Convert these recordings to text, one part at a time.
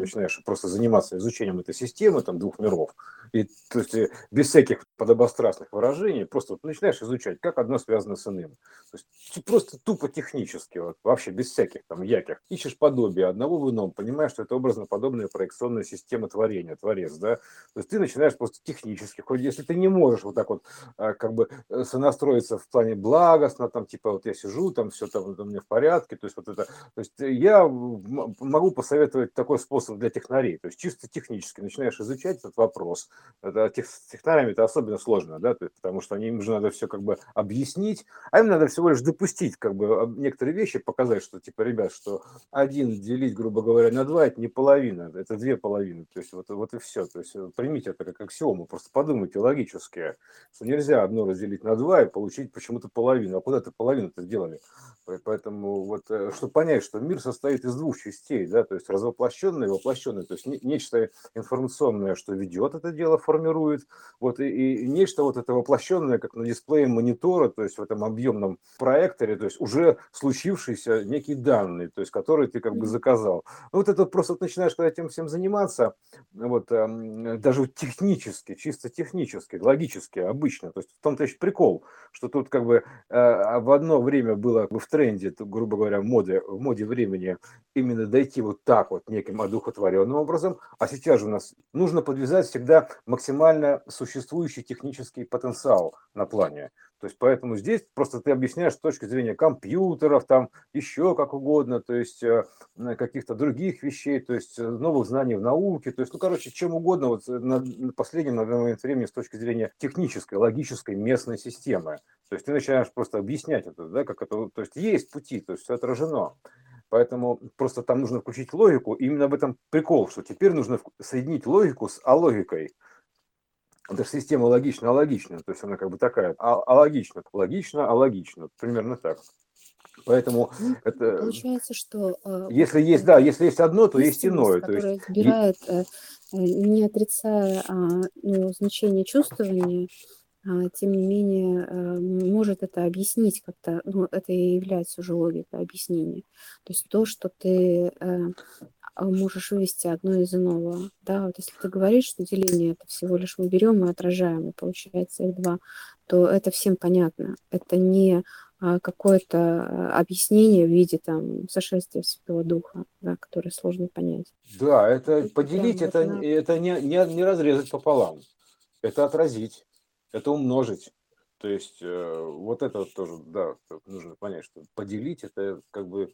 начинаешь просто заниматься изучением этой системы, там, двух миров, и то есть э, без всяких подобострастных выражений, просто вот начинаешь изучать, как одно связано с иным. То есть просто тупо технически, вот, вообще без всяких там яких. Ищешь подобие одного в ином, понимаешь, что это образно-подобная проекционная система творения, творец, да. То есть ты начинаешь просто технически, хоть если ты не можешь вот так вот а, как бы э, сонастроиться в плане благостно, там типа вот я сижу, там все там у меня в порядке, то есть вот это, то есть я могу посоветовать такой способ для технарей, то есть чисто технически начинаешь изучать этот вопрос, это тех, с технарями это особенно сложно, да, есть, потому что им же надо все как бы объяснить, а им надо всего лишь допустить как бы некоторые вещи, показать, что типа, ребят, что один делить, грубо говоря, на два, это не половина, это две половины, то есть вот, вот и все, то есть э, примите это как аксиому, просто подумайте логически, что нельзя одно разделить на два и получить почему-то половину, а куда ты половину-то сделали? Поэтому вот, э, чтобы понять, что мир состоит из двух частей, да, то есть развоплощенное и воплощенное, то есть нечто информационное, что ведет это дело, формирует, вот, и, и нечто вот это воплощенное, как на дисплее монитора, то есть в этом объемном проекторе, то есть уже случившийся некий данный, то есть который ты как бы заказал. Ну, вот это просто начинаешь, когда этим всем заниматься, вот, эм, даже технически, чисто технически, логически, обычно, то есть в том-то еще прикол, что тут как бы э, в одно время было в тренде, грубо говоря, в моде, в моде времени именно дойти вот так вот неким одухотворенным образом, а сейчас же у нас нужно подвязать всегда максимально существующий технический потенциал на плане. То есть поэтому здесь просто ты объясняешь с точки зрения компьютеров, там еще как угодно, то есть э, каких-то других вещей, то есть э, новых знаний в науке, то есть, ну, короче, чем угодно вот на, на последнем на данный момент времени с точки зрения технической, логической местной системы. То есть ты начинаешь просто объяснять это, да, как это, то есть есть пути, то есть все отражено. Поэтому просто там нужно включить логику. И именно об этом прикол, что теперь нужно соединить логику с алогикой. Это же система логично алогична, то есть она как бы такая, а, алогична, логично, алогично, примерно так. Поэтому ну, это... Получается, что... Э, если есть, да, если есть одно, то есть иное. То есть... Избирает, э, не отрицая а, ну, значение чувствования, а, тем не менее, э, может это объяснить как-то, ну, это и является уже логикой объяснения. То есть то, что ты э, а, можешь вывести одно из иного. Да, вот если ты говоришь, что деление это всего лишь мы берем и отражаем, и получается их два, то это всем понятно. Это не а, какое-то объяснение в виде там сошествия Святого Духа, да, которое сложно понять. Да, это поделить, это, это не, не, не разрезать пополам, это отразить это умножить. То есть э, вот это тоже, да, нужно понять, что поделить это как бы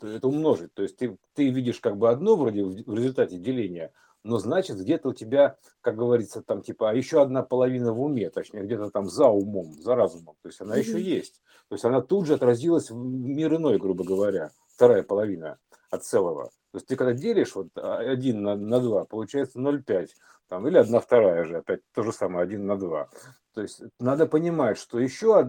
это умножить. То есть ты, ты видишь как бы одно вроде в результате деления, но значит где-то у тебя, как говорится, там типа а еще одна половина в уме, точнее где-то там за умом, за разумом. То есть она еще есть. То есть она тут же отразилась в мир иной, грубо говоря, вторая половина от целого. То есть ты когда делишь вот а, один на, на 2, получается 0,5 там, или одна вторая же, опять то же самое, один на два. То есть надо понимать, что еще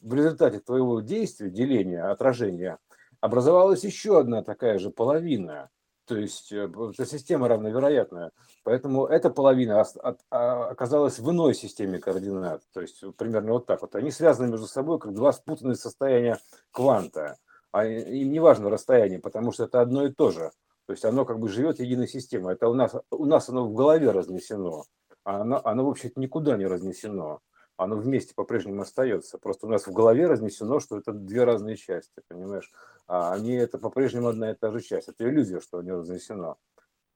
в результате твоего действия, деления, отражения, образовалась еще одна такая же половина. То есть э, эта система равновероятная. Поэтому эта половина а, оказалась в иной системе координат. То есть примерно вот так вот. Они связаны между собой как два спутанных состояния кванта. А им не важно расстояние, потому что это одно и то же. То есть оно как бы живет единой системой. Это у нас, у нас оно в голове разнесено, а оно, оно вообще-то никуда не разнесено. Оно вместе по-прежнему остается. Просто у нас в голове разнесено, что это две разные части, понимаешь? А они это по-прежнему одна и та же часть. Это иллюзия, что они разнесено.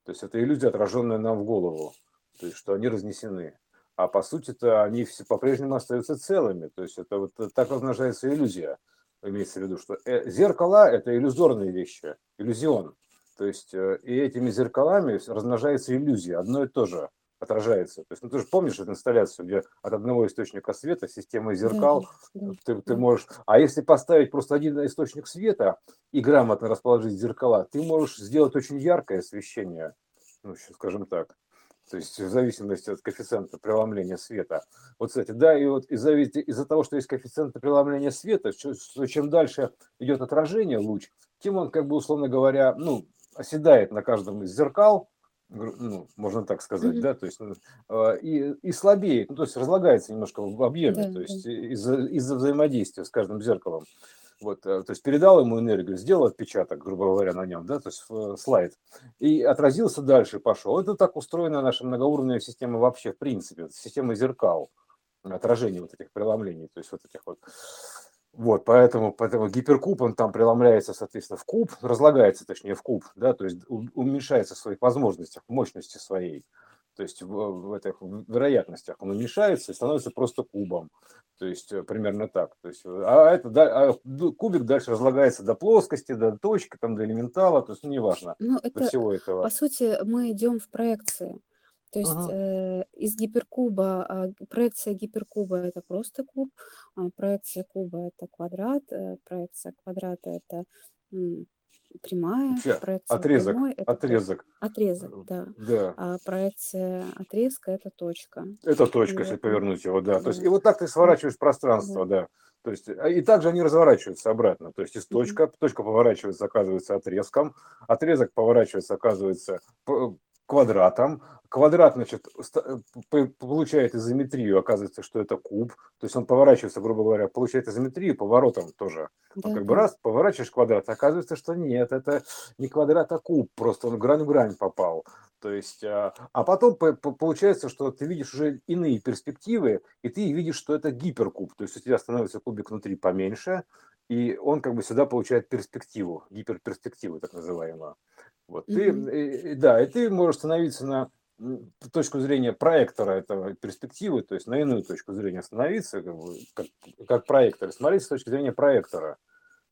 То есть это иллюзия, отраженная нам в голову. То есть что они разнесены. А по сути-то они все по-прежнему остаются целыми. То есть это вот так размножается иллюзия. Имеется в виду, что э, зеркала – это иллюзорные вещи, иллюзион. То есть э, и этими зеркалами размножается иллюзия, одно и то же отражается. То есть, ну, ты же помнишь эту инсталляцию, где от одного источника света система зеркал, да, ты, ты можешь... А если поставить просто один источник света и грамотно расположить зеркала, ты можешь сделать очень яркое освещение, ну, скажем так. То есть в зависимости от коэффициента преломления света. Вот, кстати, да, и вот из-за, из-за того, что есть коэффициент преломления света, что, чем дальше идет отражение луч, тем он, как бы, условно говоря, ну, оседает на каждом из зеркал, ну, можно так сказать, mm-hmm. да, то есть э, и, и слабеет, ну, то есть разлагается немножко в объеме, да, то есть да. из-за, из-за взаимодействия с каждым зеркалом. Вот, э, то есть передал ему энергию, сделал отпечаток, грубо говоря, на нем, да, то есть э, слайд, и отразился дальше, пошел. Это так устроена наша многоуровневая система вообще, в принципе, система зеркал, отражение вот этих преломлений, то есть вот этих вот. Вот, поэтому, поэтому гиперкуб, он там преломляется, соответственно, в куб, разлагается, точнее, в куб, да, то есть уменьшается в своих возможностях, мощности своей то есть в, в этих вероятностях он уменьшается и становится просто кубом. То есть э, примерно так. То есть, а это а кубик дальше разлагается до плоскости, до точки, там, до элементала, то есть ну, неважно. Ну, это, до всего этого. По сути, мы идем в проекции. То есть ага. э, из гиперкуба, э, проекция гиперкуба это просто куб, а проекция куба это квадрат, э, проекция квадрата это прямая, Сейчас, проекция отрезок, прямой это отрезок. Отрезок, да. да. А проекция отрезка это точка. Это точка, и если это... повернуть его, да. То есть, и вот так ты сворачиваешь пространство, да. То есть, а, и также они разворачиваются обратно. То есть, из точка, mm-hmm. точка поворачивается, оказывается, отрезком, отрезок поворачивается, оказывается, квадратом. Квадрат, значит, э, получает изометрию, оказывается, что это куб. То есть он поворачивается, грубо говоря, получает изометрию поворотом тоже. Да, он как бы раз поворачиваешь квадрат, оказывается, что нет, это не квадрат, а куб. Просто он грань в грань попал. То есть, а, а потом получается, что ты видишь уже иные перспективы, и ты видишь, что это гиперкуб. То есть у тебя становится кубик внутри поменьше, и он как бы сюда получает перспективу, гиперперспективу так называемую. Вот mm-hmm. ты, да, и ты можешь становиться на точку зрения проектора этого перспективы, то есть на иную точку зрения становиться, как, как, как проектор, смотреть с точки зрения проектора,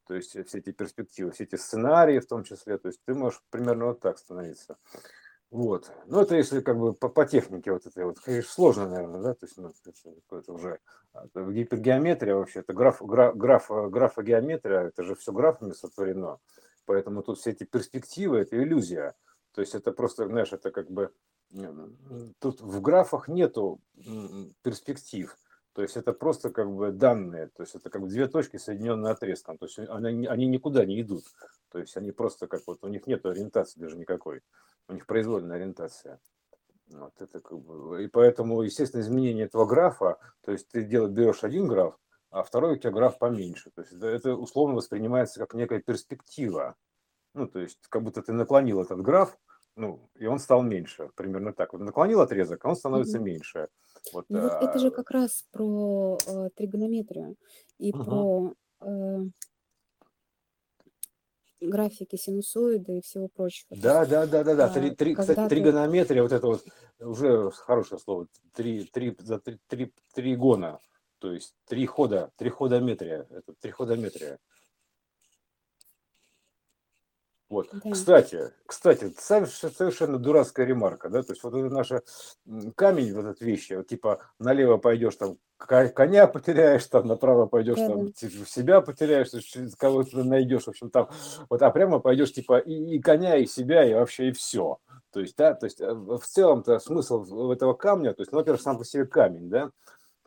то есть все эти перспективы, все эти сценарии в том числе, то есть ты можешь примерно вот так становиться. Вот. Ну, это если как бы по, по технике вот этой вот, конечно, сложно, наверное, да, то есть, ну, это, это уже это гипергеометрия вообще, это граф, граф, граф, графогеометрия, это же все графами сотворено. Поэтому тут все эти перспективы – это иллюзия. То есть это просто, знаешь, это как бы… Тут в графах нету перспектив. То есть это просто как бы данные, то есть это как бы две точки, соединенные отрезком. То есть они, они никуда не идут. То есть они просто как вот, у них нет ориентации даже никакой. У них произвольная ориентация. Вот это как бы, и поэтому, естественно, изменение этого графа, то есть ты делаешь, берешь один граф, а второй у тебя граф поменьше. То есть это условно воспринимается как некая перспектива. Ну, то есть как будто ты наклонил этот граф, ну, и он стал меньше, примерно так. Вот наклонил отрезок, а он становится угу. меньше. Вот, ну, а... вот это же как раз про э, тригонометрию и угу. про э, графики синусоиды и всего прочего. Да, да, да, да, да. Три, три, кстати, ты... тригонометрия, вот это вот уже хорошее слово, три, три, за три, три, тригона то есть три хода, три ходометрия. Это триходометрия. Вот. Да. Кстати, кстати, совершенно дурацкая ремарка, да, то есть вот это наша камень, вот эта вещь, вот, типа налево пойдешь там коня потеряешь, там направо пойдешь да, там типа, себя потеряешь, кого-то найдешь, в общем там, вот, а прямо пойдешь типа и, и коня, и себя, и вообще и все. То есть, да, то есть э, в целом-то смысл этого камня, то есть, ну, во-первых, сам по себе камень, да,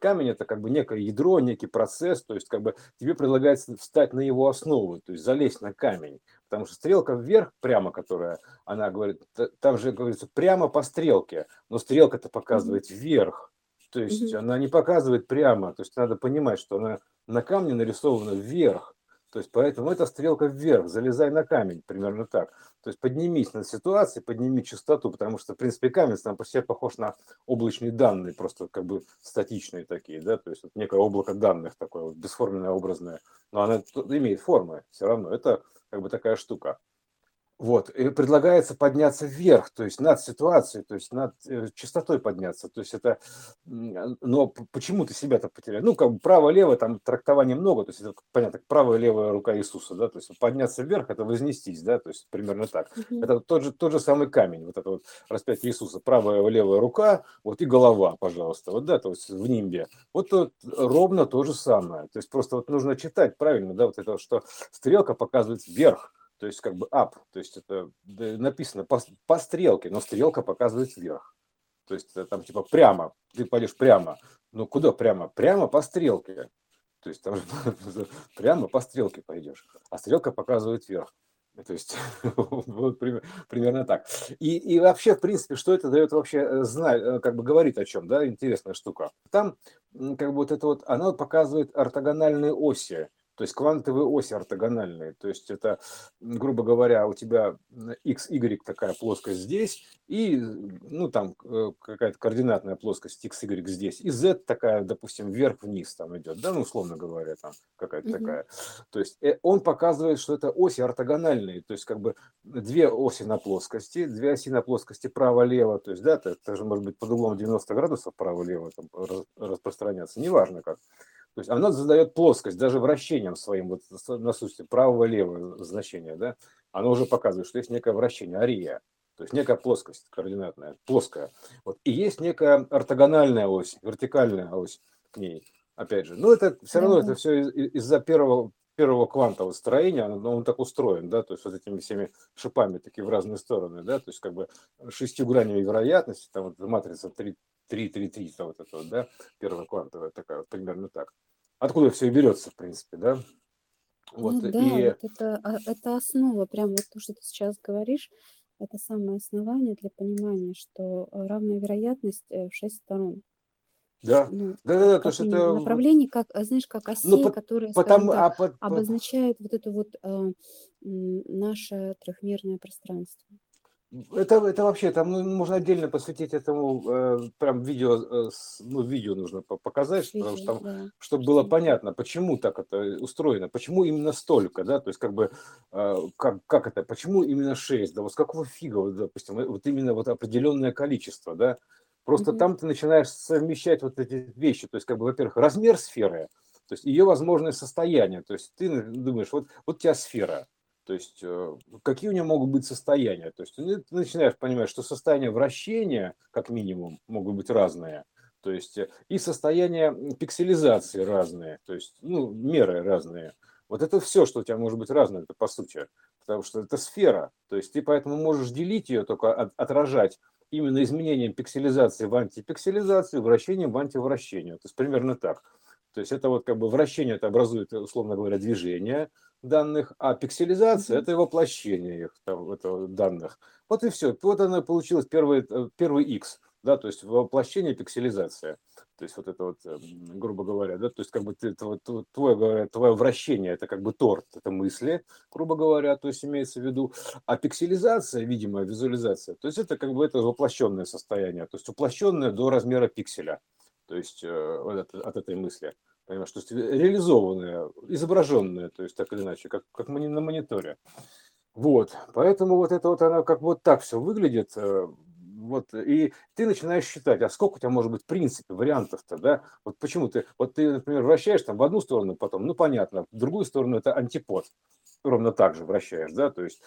камень это как бы некое ядро, некий процесс, то есть как бы тебе предлагается встать на его основу, то есть залезть на камень, потому что стрелка вверх прямо, которая, она говорит, там же говорится прямо по стрелке, но стрелка-то показывает вверх, то есть она не показывает прямо, то есть надо понимать, что она на камне нарисована вверх, то есть поэтому эта стрелка вверх, залезай на камень, примерно так. То есть поднимись над ситуацией, подними частоту, потому что, в принципе, камень сам по себе похож на облачные данные, просто как бы статичные такие, да, то есть вот некое облако данных такое, вот, бесформенное, образное, но оно имеет формы все равно, это как бы такая штука. Вот, и предлагается подняться вверх, то есть над ситуацией, то есть над э, частотой подняться. То есть это, но почему ты себя-то потерял? Ну, как бы право-лево, там трактования много, то есть это, понятно, правая левая рука Иисуса, да, то есть подняться вверх, это вознестись, да, то есть примерно так. Mm-hmm. Это тот же, тот же самый камень, вот это вот распятие Иисуса, правая левая рука, вот и голова, пожалуйста, вот, да, то есть в нимбе. Вот тут ровно то же самое, то есть просто вот нужно читать правильно, да, вот это, что стрелка показывает вверх, то есть как бы up, то есть это написано по, по стрелке, но стрелка показывает вверх. То есть там типа прямо, ты пойдешь прямо. Ну куда прямо? Прямо по стрелке. То есть там прямо по стрелке пойдешь, а стрелка показывает вверх. То есть вот примерно так. И, и вообще, в принципе, что это дает вообще э, знать, э, как бы говорит о чем, да, интересная штука. Там как бы вот это вот, она показывает ортогональные оси То есть квантовые оси ортогональные. То есть это, грубо говоря, у тебя x, y такая плоскость здесь, и, ну, там э, какая-то координатная плоскость x, y здесь, и z такая, допустим, вверх-вниз там идет, да, ну, условно говоря, там какая-то угу. такая. То есть э, он показывает, что это оси ортогональные, то есть как бы две оси на плоскости, две оси на плоскости право-лево, то есть, да, это, это же может быть под углом 90 градусов право-лево там, распространяться, неважно как. То есть она задает плоскость даже вращением своим, вот на сути правого-левого значения, да, она уже показывает, что есть некое вращение, ария, то есть некая плоскость координатная, плоская. Вот. И есть некая ортогональная ось, вертикальная ось к ней, опять же. Но это все равно, это все из-за первого, первого квантового строения, но он так устроен, да, то есть вот этими всеми шипами такие в разные стороны, да, то есть как бы шестью гранями вероятности, там вот матрица 3, 3, 3, 3, вот это вот, да, первая квантовая такая, вот примерно так. Откуда все и берется, в принципе, да? Вот, ну, да, и... вот это, а, это основа, прям вот то, что ты сейчас говоришь, это самое основание для понимания, что э, равная вероятность э, в шесть сторон. Да, ну, да, да, да, то, что это... Направление, как, а, знаешь, как осей, ну, которые, потому, так, а, по, обозначает вот это вот э, наше трехмерное пространство. Это, это вообще, там ну, можно отдельно посвятить этому, э, прям видео, э, ну, видео нужно показать, видео, потому что там, да. чтобы было понятно, почему так это устроено, почему именно столько, да, то есть как бы, э, как, как это, почему именно 6, да, вот с какого фига, вот, допустим, вот именно вот определенное количество, да, просто mm-hmm. там ты начинаешь совмещать вот эти вещи, то есть как бы, во-первых, размер сферы, то есть ее возможное состояние, то есть ты думаешь, вот, вот у тебя сфера, то есть э, какие у него могут быть состояния? То есть ты начинаешь понимать, что состояние вращения, как минимум, могут быть разные. То есть э, и состояние пикселизации разные, то есть ну, меры разные. Вот это все, что у тебя может быть разное, это по сути. Потому что это сфера. То есть ты поэтому можешь делить ее, только отражать именно изменением пикселизации в антипикселизацию, вращением в антивращение. То есть примерно так. То есть это вот как бы вращение это образует, условно говоря, движение, данных, а пикселизация – это воплощение их там, это, данных. Вот и все. Вот она получилась первый, э, первый X, да, то есть воплощение пикселизация. То есть вот это вот, эм, грубо говоря, да, то есть как бы ты, твое, твое вращение – это как бы торт, это мысли, грубо говоря, то есть имеется в виду. А пикселизация, видимая визуализация, то есть это как бы это воплощенное состояние, то есть воплощенное до размера пикселя, то есть э, от, от этой мысли. Понимаешь, то есть реализованное, изображенное, то есть так или иначе, как, как на мониторе. Вот, поэтому вот это вот оно как вот так все выглядит, э, вот, и ты начинаешь считать, а сколько у тебя может быть в принципе вариантов-то, да, вот почему ты, вот ты, например, вращаешь там в одну сторону, потом, ну, понятно, в другую сторону это антипод, ровно так же вращаешь, да, то есть,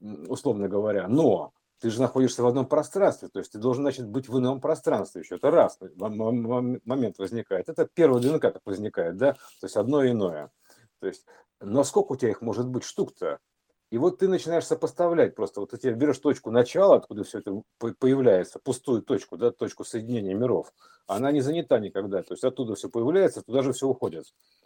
условно говоря, но ты же находишься в одном пространстве, то есть ты должен, значит, быть в ином пространстве еще. Это раз момент возникает. Это первый ДНК как возникает, да, то есть одно иное. То есть, но сколько у тебя их может быть штук-то? И вот ты начинаешь сопоставлять просто, вот ты берешь точку начала, откуда все это появляется, пустую точку, да, точку соединения миров, она не занята никогда, то есть оттуда все появляется, туда же все уходит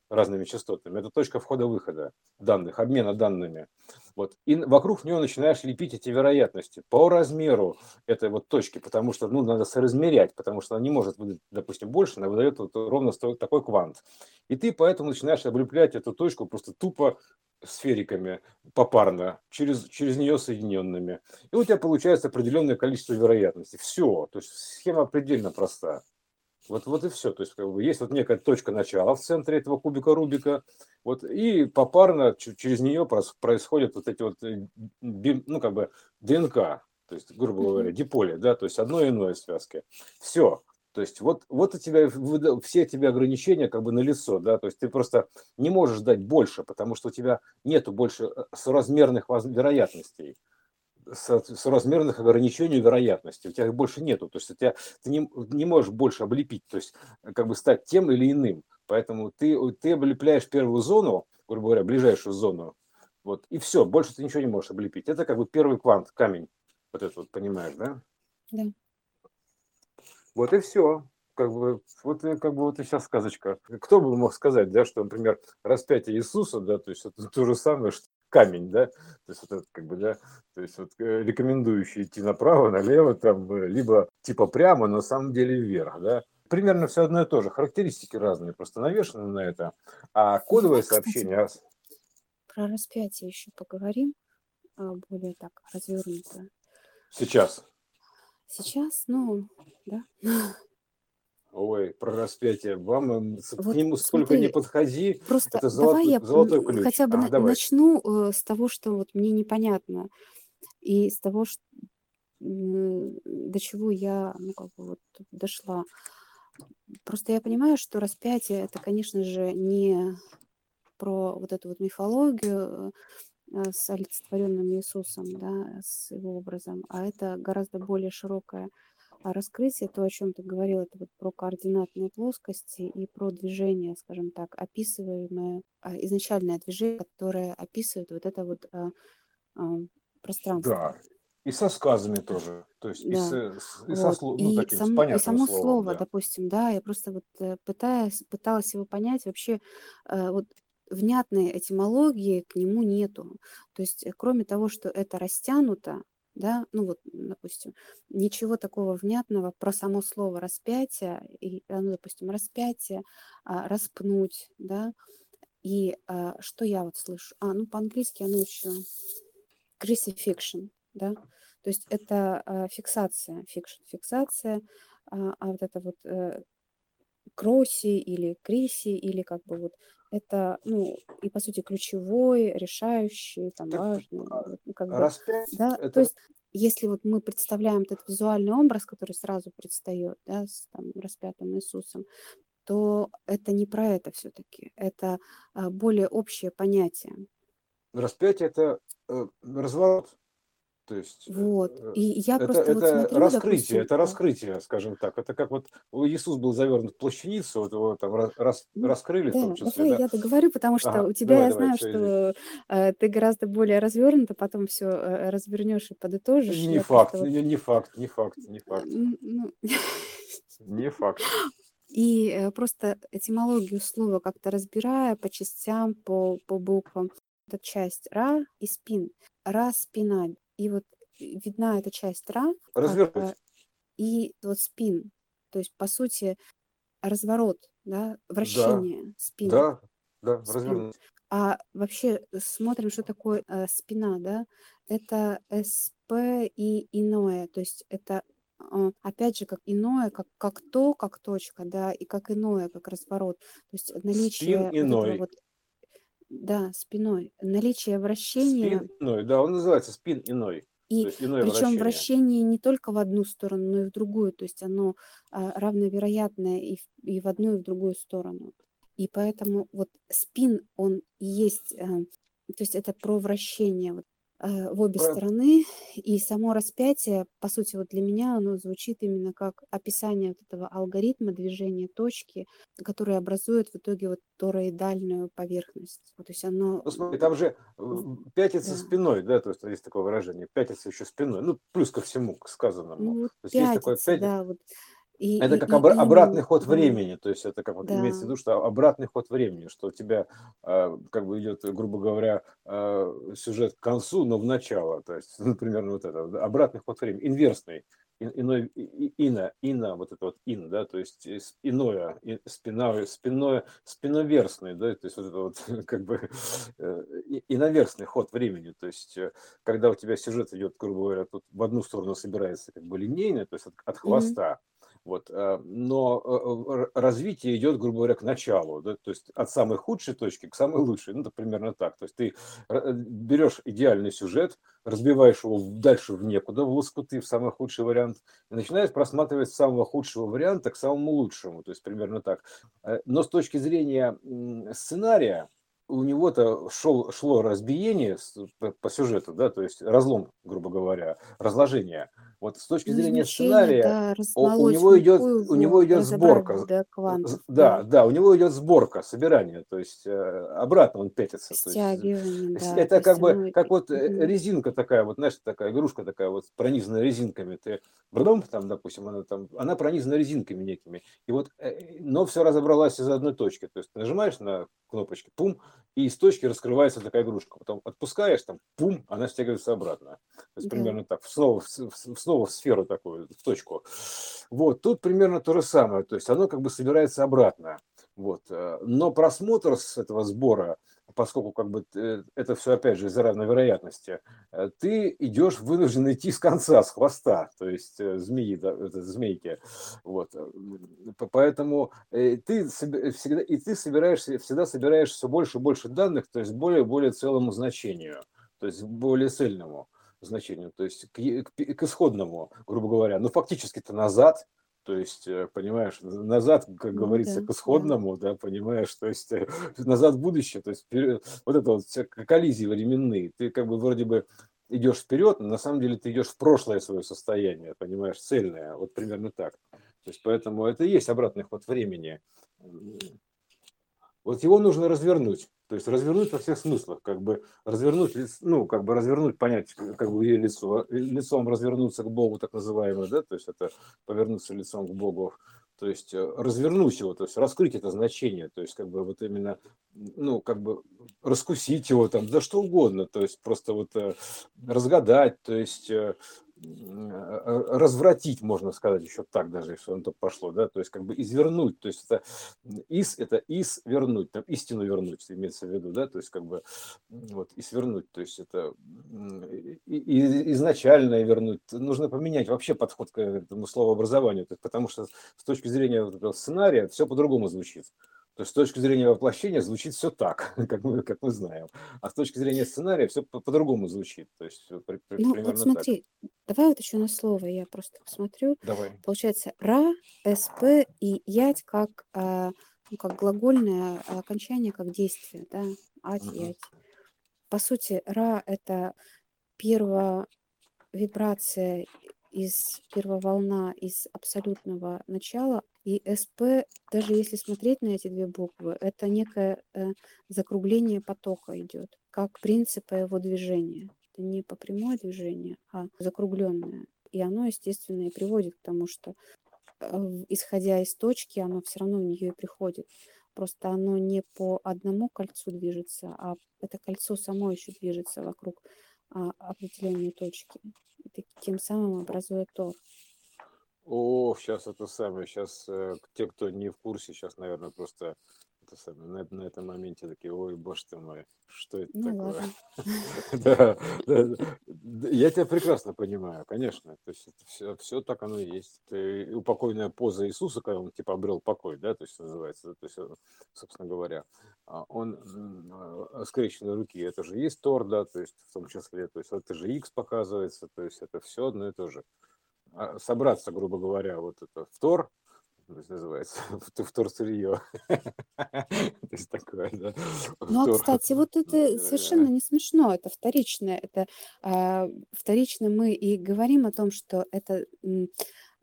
разными частотами. Это точка входа-выхода данных, обмена данными. Вот. И вокруг нее начинаешь лепить эти вероятности по размеру этой вот точки, потому что ну, надо соразмерять, потому что она не может выдать, допустим, больше, она выдает вот ровно такой квант. И ты поэтому начинаешь облеплять эту точку просто тупо сфериками попарно, через, через нее соединенными. И у тебя получается определенное количество вероятностей. Все. То есть схема предельно проста. Вот, вот и все. То есть как бы, есть вот некая точка начала в центре этого кубика Рубика, вот, и попарно через нее происходят вот эти вот, э, ну, как бы ДНК, то есть, грубо говоря, диполи, да, то есть одно и иное связки. Все. То есть вот, вот у тебя все эти ограничения как бы на лицо, да, то есть ты просто не можешь дать больше, потому что у тебя нету больше э, соразмерных вероятностей, соразмерных ограничений вероятности, у тебя их больше нету, то есть у тебя, ты не, не можешь больше облепить, то есть э, как бы стать тем или иным, поэтому ты, ты облепляешь первую зону, грубо говоря, ближайшую зону, вот, и все, больше ты ничего не можешь облепить. Это как бы первый квант, камень, вот этот вот, понимаешь, да? Да. Вот и все. Как бы, вот как бы вот и сейчас сказочка. Кто бы мог сказать, да, что, например, распятие Иисуса, да, то есть это то же самое, что камень, да, то есть вот это как бы, да, то есть вот э, рекомендующий идти направо, налево, там, э, либо типа прямо, но на самом деле вверх, да, примерно все одно и то же. Характеристики разные, просто навешаны на это. А кодовое Давай, сообщение... кстати, про распятие еще поговорим, а, более так развернуто. Сейчас. Сейчас, ну, да. Ой, про распятие. Вам к Вот нему сколько смотри, не подходи, просто это давай золотой, я золотой м, ключ. хотя бы А, на- давай. начну э, с того, что вот мне непонятно, и с того, ш- м, до чего я, ну, как бы вот дошла. Просто я понимаю, что распятие это, конечно же, не про вот эту вот мифологию э, с олицетворенным Иисусом, да, с его образом, а это гораздо более широкое а, раскрытие, то, о чем ты говорил, это вот про координатные плоскости и про движение, скажем так, описываемое, а, изначальное движение, которое описывает вот это вот а, а, пространство. Да. И со сказами тоже. То есть и, Да. с- с- и со Вот. слов, ну, И, таким, само, и само словом, слово, да. допустим, да, я просто вот э, пытаюсь, пыталась его понять, вообще э, вот внятной этимологии к нему нету. То есть э, кроме того, что это растянуто, да, ну вот, допустим, ничего такого внятного про само слово распятие, и, э, ну, допустим, распятие, а, распнуть, да, и а, что я вот слышу? А, ну, по-английски оно еще crucifixion, да, то есть это а, фиксация, fixion, фиксация, а, вот это вот э, кроси или криси, или как бы вот это, ну, и по сути ключевой, решающий, там, Так, важный, а, ну, как бы, да, то это есть если вот мы представляем этот визуальный образ, который сразу предстает, да, с там, распятым Иисусом, то это не про это все-таки, это а, более общее понятие. распятие это э, разворот. То есть э, Вот. э, И я это, просто вот это смотрю, раскрытие, допустим, это раскрытие, скажем так. Это как вот Иисус был завернут в плащаницу, вот его там ну, раскрыли в том да, числе, давай да? я договорю, потому что Ага, у тебя давай, я давай, знаю, что э, ты гораздо более развернуто, потом все развернешь и подытожишь. Не Я факт, просто вот, не, не факт, не факт, не э, факт, ну, не факт. и э, просто этимологию слова как-то разбирая по частям, по, по буквам. Эта часть ра и спин. Ра, спина. И вот видна эта часть ра, как э, Развернуть. и вот спин. То есть, по сути, разворот, да, Да, вращение спин, да, да, спин. развернуть. А вообще смотрим, что такое э, спина, да? Это СП и иное, то есть это а, опять же как иное, как, как то, как точка, да, и как иное, как разворот. То есть Спин наличие вот этого иной. вот, да, спиной, наличие вращения, Спин иной, да, он называется спин иной. И причем вращение. вращение не только в одну сторону, но и в другую, то есть оно а, равновероятное и в, и в одну, и в другую сторону. И поэтому вот спин, он и есть, э, то есть это про вращение вот, в обе Про- стороны, и само распятие, по сути, вот для меня оно звучит именно как описание вот этого алгоритма движения точки, который образует в итоге вот тороидальную поверхность. Вот, то есть оно, Ну, смотри, там же э, пятится да, спиной, да, то есть есть такое выражение, пятится еще спиной, ну, плюс ко всему, к сказанному. ну вот То есть есть такое пятится, да, вот, и, это и, как и обра- обратный именно, ход времени, то есть это как вот имеется в виду, что обратный ход времени, что у тебя э, как бы идет, грубо говоря, э, сюжет к концу, но в начало, то есть, ну, примерно вот это, обратный ход времени, инверсный, ин- иной, и- и- ина, ина, вот это вот ин, да, то есть иное, и- спиновое, спиное, спиноверстный, да, то есть вот это вот как бы э, и- иноверстный ход времени, то есть э, когда у тебя сюжет идет, грубо говоря, тут в одну сторону собирается как бы линейно, то есть от, от хвоста, вот, э, но э, р- развитие идет, грубо говоря, к началу, да, то есть от самой худшей точки к самой лучшей, ну, это примерно так. То есть ты э, берешь идеальный сюжет, разбиваешь его дальше в некуда, в лоскуты, в самый худший вариант, и начинаешь просматривать с самого худшего варианта к самому лучшему, то есть примерно так. Э, Но с точки зрения сценария, у него-то шел, шло разбиение по, сюжету, да, то есть разлом, грубо говоря, разложение. Вот с точки зрения сценария, да, у, него идет, у него идет сборка, квантов, Да, да, да, у него идет сборка, собирание, то есть э, обратно он пятится. Есть э, стягивание, с- да, то это есть как бы, как вот э, резинка такая, вот знаешь, такая игрушка такая вот пронизанная резинками. Ты брдом там, допустим, она там, она пронизана резинками некими. И вот, но все разобралась из одной точки. То есть ты нажимаешь на кнопочки, пум, и из точки раскрывается такая игрушка. Потом отпускаешь, там, пум, она стягивается обратно. То есть Да. примерно так, снова, снова в сферу такую, в точку. Вот, тут примерно то же самое, то есть оно как бы собирается обратно. Вот. э, Но просмотр с этого сбора, поскольку как бы э, это все опять же из-за равной вероятности, э, ты идешь вынужден идти с конца, с хвоста, то есть э, змеи, да, это, змейки. Вот. Поэтому ты всегда, и ты собираешься, всегда собираешь все больше и больше данных, то есть более более целому значению, то есть более цельному значению, то есть к, к к исходному, грубо говоря. Но фактически-то назад, то есть, э, понимаешь, назад, как Ну говорится, да, к да. исходному, да, понимаешь, то есть э, назад в будущее, то есть вперед- вот это вот коллизии временные. Ты как бы вроде бы идешь вперед, но на самом деле ты идешь в прошлое свое состояние, понимаешь, цельное, вот примерно так. То есть поэтому это и есть обратный ход времени. Вот его нужно развернуть. То есть развернуть во всех смыслах, как бы развернуть, ну, как бы развернуть, понять, как бы ее лицо, лицом развернуться к Богу, так называемое, да, то есть это повернуться лицом к Богу, то есть э, развернуть его, то есть раскрыть это значение, то есть как бы вот именно, ну, как бы раскусить его там, да что угодно, то есть просто вот э, разгадать, то есть э, э, развратить, можно сказать, еще так даже, если он то пошло, да, то есть как бы извернуть, то есть это из, это из вернуть, там истину вернуть, имеется в виду, да, то есть как бы вот и свернуть, то есть это и- и- изначальное вернуть, нужно поменять вообще подход к этому словообразованию, потому что с точки зрения сценария все по-другому звучит. То есть с точки зрения воплощения звучит все так, как мы, как мы знаем. А с точки зрения сценария все по- по-другому звучит. То есть при- при- Ну, вот примерно так. смотри, давай вот еще на слово я просто посмотрю. Давай. Получается, ра, сп и ять как, а, ну, как глагольное окончание, как действие, да, ать, Мгм. ять. По сути, ра – это первая вибрация из первая волна из абсолютного начала, и СП, даже если смотреть на эти две буквы, это некое э, закругление потока идет, как принципа его движения. Это не по прямое движение, а закругленное. И оно, естественно, и приводит к тому, что э, исходя из точки, оно все равно в нее и приходит. Просто оно не по одному кольцу движется, а это кольцо само еще движется вокруг а, определенной точки. И тем самым образуя тор. О, сейчас это самое, сейчас те, кто не в курсе, сейчас, наверное, просто это самое, на, на этом моменте такие, ой, боже ты мой, что это Ну такое? Да, я тебя прекрасно понимаю, конечно. То есть все, все так оно и есть. Упокойная поза Иисуса, когда он типа обрел покой, да, то есть называется, то есть, собственно говоря, а, он скрещенные руки, это же есть Тор, да, то есть в том числе, то есть это же X показывается, то есть это все одно и то же. А собраться, грубо говоря, вот это в Тор, то есть называется, в, в Тор сырье. То есть такое, да. Ну, а, кстати, вот это совершенно не смешно, это вторичное. Это а, вторично мы и говорим о том, что это м,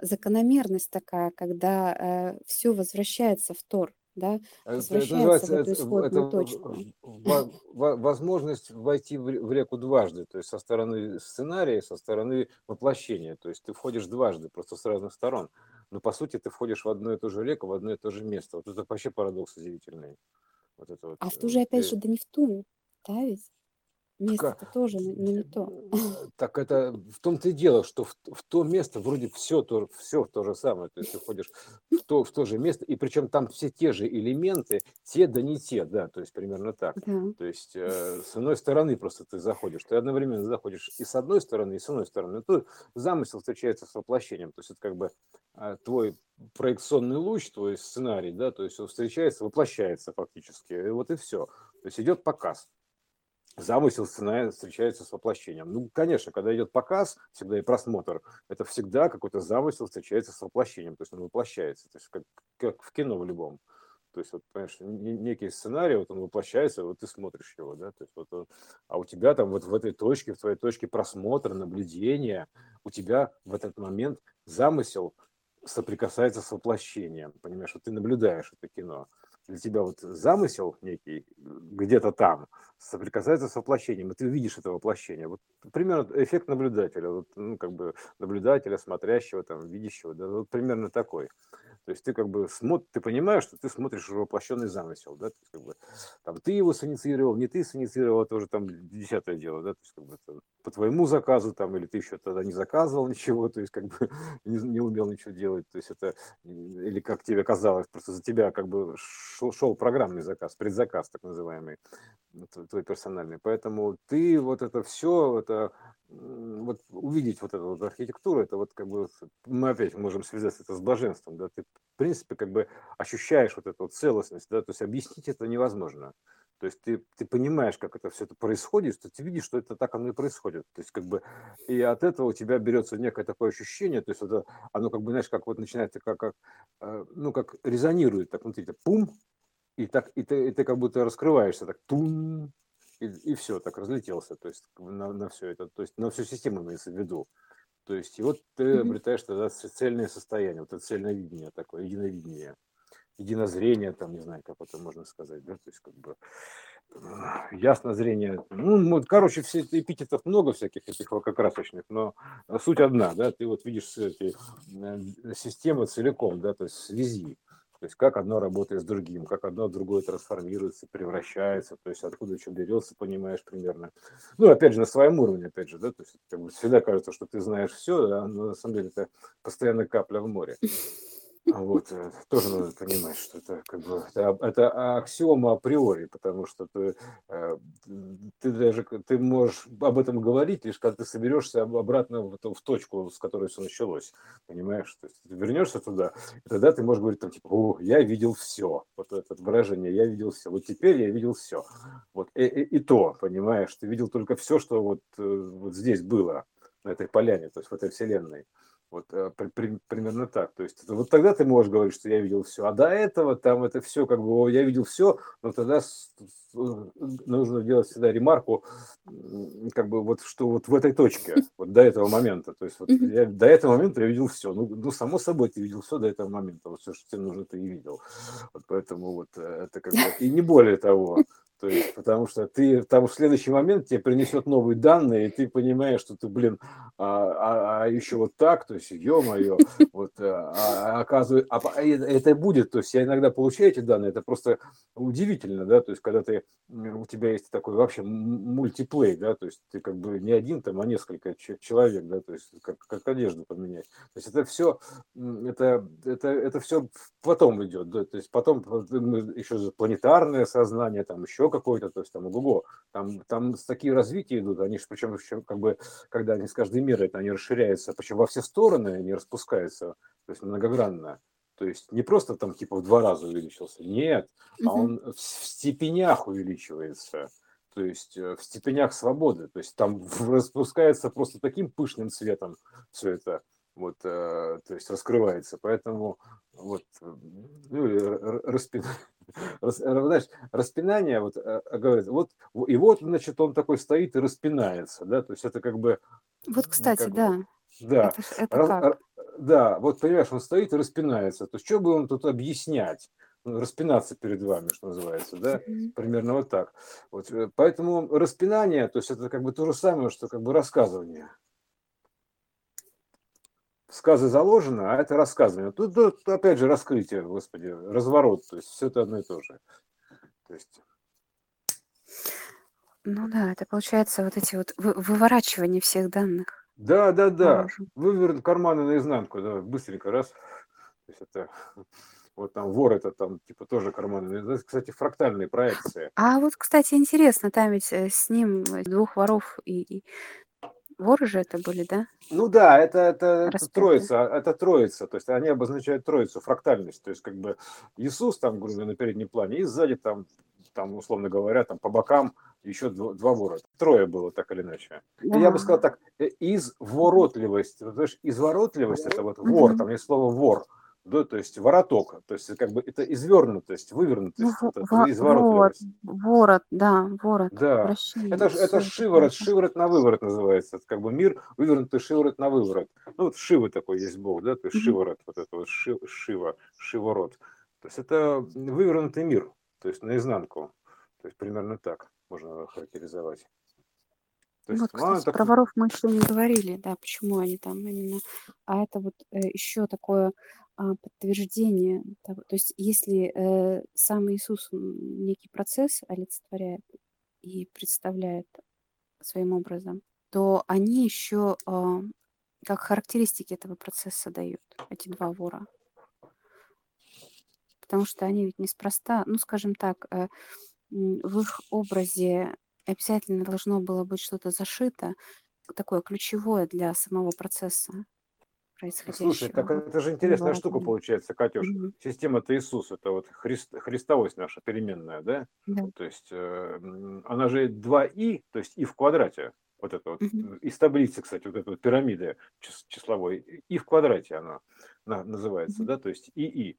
закономерность такая, когда все возвращается в Тор, да, Это, это возвращается называется в эту это, это точку. во- во- возможность войти в реку дважды, то есть со стороны сценария, со стороны воплощения. То есть ты входишь дважды, просто с разных сторон. Но по сути ты входишь в одну и ту же реку, в одно и то же место. Вот это вообще парадокс удивительный. Вот это вот, А в э, ту же, опять ты- же, да не в ту, да ведь? Так, Место-то тоже, но не то. Э, Так это в том-то и дело, что в, в то место вроде все то, все то же самое. То есть ты ходишь в то, в то же место, и причем там все те же элементы, те да не те, да, то есть примерно так. Да. То есть э, с одной стороны просто ты заходишь, ты одновременно заходишь и с одной стороны, и с одной стороны. Тут замысел встречается с воплощением, то есть это как бы э, твой проекционный луч, твой сценарий, да, то есть он встречается, воплощается фактически, и вот и все. То есть идет показ замысел сценария встречается с воплощением. Ну, конечно, когда идет показ, всегда и просмотр, это всегда какой-то замысел встречается с воплощением, то есть он воплощается, то есть как, как в кино в любом. То есть, вот, понимаешь, не- некий сценарий, вот он воплощается, вот ты смотришь его, да, то есть вот он, а у тебя там вот в этой точке, в твоей точке просмотра, наблюдения, у тебя в этот момент замысел соприкасается с воплощением, понимаешь, вот ты наблюдаешь это кино, для тебя вот замысел некий где-то там соприкасается с воплощением, и ты видишь это воплощение. Вот примерно эффект наблюдателя, вот, ну, как бы наблюдателя, смотрящего, там, видящего, да, вот примерно такой. То есть ты как бы смотр, ты понимаешь, что ты смотришь воплощенный замысел, да, есть, как бы, там ты его синициировал, не ты синициировал, это уже там десятое дело, да, то есть как бы это по твоему заказу там, или ты еще тогда не заказывал ничего, то есть как бы не, не умел ничего делать, то есть это, или как тебе казалось, просто за тебя как бы шел, шел программный заказ, предзаказ так называемый, твой персональный, поэтому ты вот это все, это вот увидеть вот эту вот архитектуру, это вот как бы мы опять можем связать это с блаженством, да, ты в принципе как бы ощущаешь вот эту вот целостность, да, то есть объяснить это невозможно. То есть ты, ты понимаешь, как это все это происходит, что ты видишь, что это так оно и происходит. То есть как бы и от этого у тебя берется некое такое ощущение, то есть это, оно как бы, знаешь, как вот начинает, как, как, э, ну, как резонирует, так внутри, так пум, и так, и ты, и ты как будто раскрываешься, так тум, и, и все, так разлетелся, то есть на, на все это, то есть на всю систему имеется в виду. То есть и вот ты обретаешь тогда цельное состояние, вот это цельное видение такое, единовидение, единозрение, там, не знаю, как это можно сказать, да, то есть как бы ясно зрение, ну, вот, короче, все эпитетов много всяких этих лакокрасочных, но суть одна, да, ты вот видишь эти э, системы целиком, да, то есть связи, то есть как одно работает с другим, как одно другое трансформируется, превращается, то есть откуда что берется, понимаешь примерно. Ну, опять же, на своем уровне, опять же, да, то есть как бы всегда кажется, что ты знаешь все, а на самом деле это постоянно капля в море. А вот, э, тоже надо понимать, что это как бы это, это аксиома априори, потому что ты, э, ты даже ты можешь об этом говорить, лишь когда ты соберешься обратно в, в точку, с которой все началось. Понимаешь? То есть ты вернешься туда, и тогда ты можешь говорить там типа, о, я видел все. Вот это выражение, я видел все. Вот теперь я видел все. Вот и, и, и то, понимаешь, ты видел только все, что вот, э, вот здесь было на этой поляне, то есть в этой вселенной. Вот э, при, при, примерно так. То есть вот тогда ты можешь говорить, что я видел все. А до этого там это все как бы, я видел все, но тогда нужно делать всегда ремарку, как бы вот что вот в этой точке, вот до этого момента. То есть вот я, до этого момента я видел все. Ну, ну, само собой, ты видел все до этого момента. Вот все, что тебе нужно, ты и видел. Вот поэтому вот э, это как бы... И не более того. То есть, потому что ты там в следующий момент тебе принесет новые данные, и ты понимаешь, что ты, блин, а, а, а еще вот так, то есть, ё-моё, вот, э, а, а, оказывается, а, а это будет, то есть, я иногда получаю эти данные, это просто удивительно, да, то есть, когда ты, у тебя есть такой вообще мультиплей, да, то есть, ты как бы не один там, а несколько человек, да, то есть, как, как одежду поменять. То есть, это все, это, это, это все потом идет, да, то есть, потом еще планетарное сознание, там еще какой-то, то есть там ого там, там такие развития идут, они же причем как бы, когда они с каждой мерой, это они расширяются, причем во все стороны они распускаются, то есть многогранно. То есть не просто там типа в два раза увеличился, нет, а он в степенях увеличивается то есть э, в степенях свободы, то есть там распускается просто таким пышным цветом все это, вот, э, то есть раскрывается, поэтому вот, ну, распи, знаешь, распинание, вот, э, э, говорит, вот, и вот, значит, он такой стоит и распинается, да, то есть это как бы... Вот, кстати, как, да. Да, это, это раз, как? да, вот, понимаешь, он стоит и распинается, то есть что бы он тут объяснять? Ну, распинаться перед вами, что называется, да, примерно вот так. Вот, э, поэтому распинание, то есть это как бы то же самое, что как бы рассказывание сказы заложено, а это рассказывание. Тут, тут опять же раскрытие, господи, разворот, то есть все это одно и то же. То есть... Ну да, это получается вот эти вот выворачивания всех данных. Да, да, да. Вывернуть карманы наизнанку, да, быстренько раз. То есть это вот там вор это там типа тоже карманы. Это, кстати, фрактальные проекции. А вот, кстати, интересно, там ведь э, с ним двух воров и, и Воры же это были, да? Ну да, это, это, это троица, это троица, то есть они обозначают троицу, фрактальность, то есть как бы Иисус там, грубо говоря, на переднем плане, и сзади там, там условно говоря, там по бокам еще два, два вора. Трое было, так или иначе. Да. Я бы сказал так, э, изворотливость, знаешь, изворотливость, это вот вор, там есть слово вор, да, то есть вороток, то есть как бы это извернутость, вывернутость, ну, это, во, ворот, да, ворот. Да, это, это шиворот, шиворот на выворот называется, это как бы мир вывернутый шиворот на выворот. Ну вот шивы такой есть бог, да, то есть шиворот, вот это вот ши, шива, шиворот. То есть это вывернутый мир, то есть наизнанку, то есть примерно так можно характеризовать. То есть, вот, кстати, так... про воров мы еще не говорили, да, почему они там именно. А это вот э, еще такое подтверждение того. То есть если э, сам Иисус некий процесс олицетворяет и представляет своим образом, то они еще а, как характеристики этого процесса дают, эти два вора. Потому что они ведь неспроста, ну, скажем так, э, в их образе обязательно должно было быть что-то зашито, такое ключевое для самого процесса Слушай, так это же интересная штука получается, Катюш. Мгм. Система-то Иисус, это вот Христ, Христовость наша переменная, да? Да. То есть э, она же 2и, то есть и в квадрате. Вот это вот Мгм. из таблицы, кстати, вот эта вот пирамида числовой, и в квадрате она называется, Мгм. да, то есть ИИ.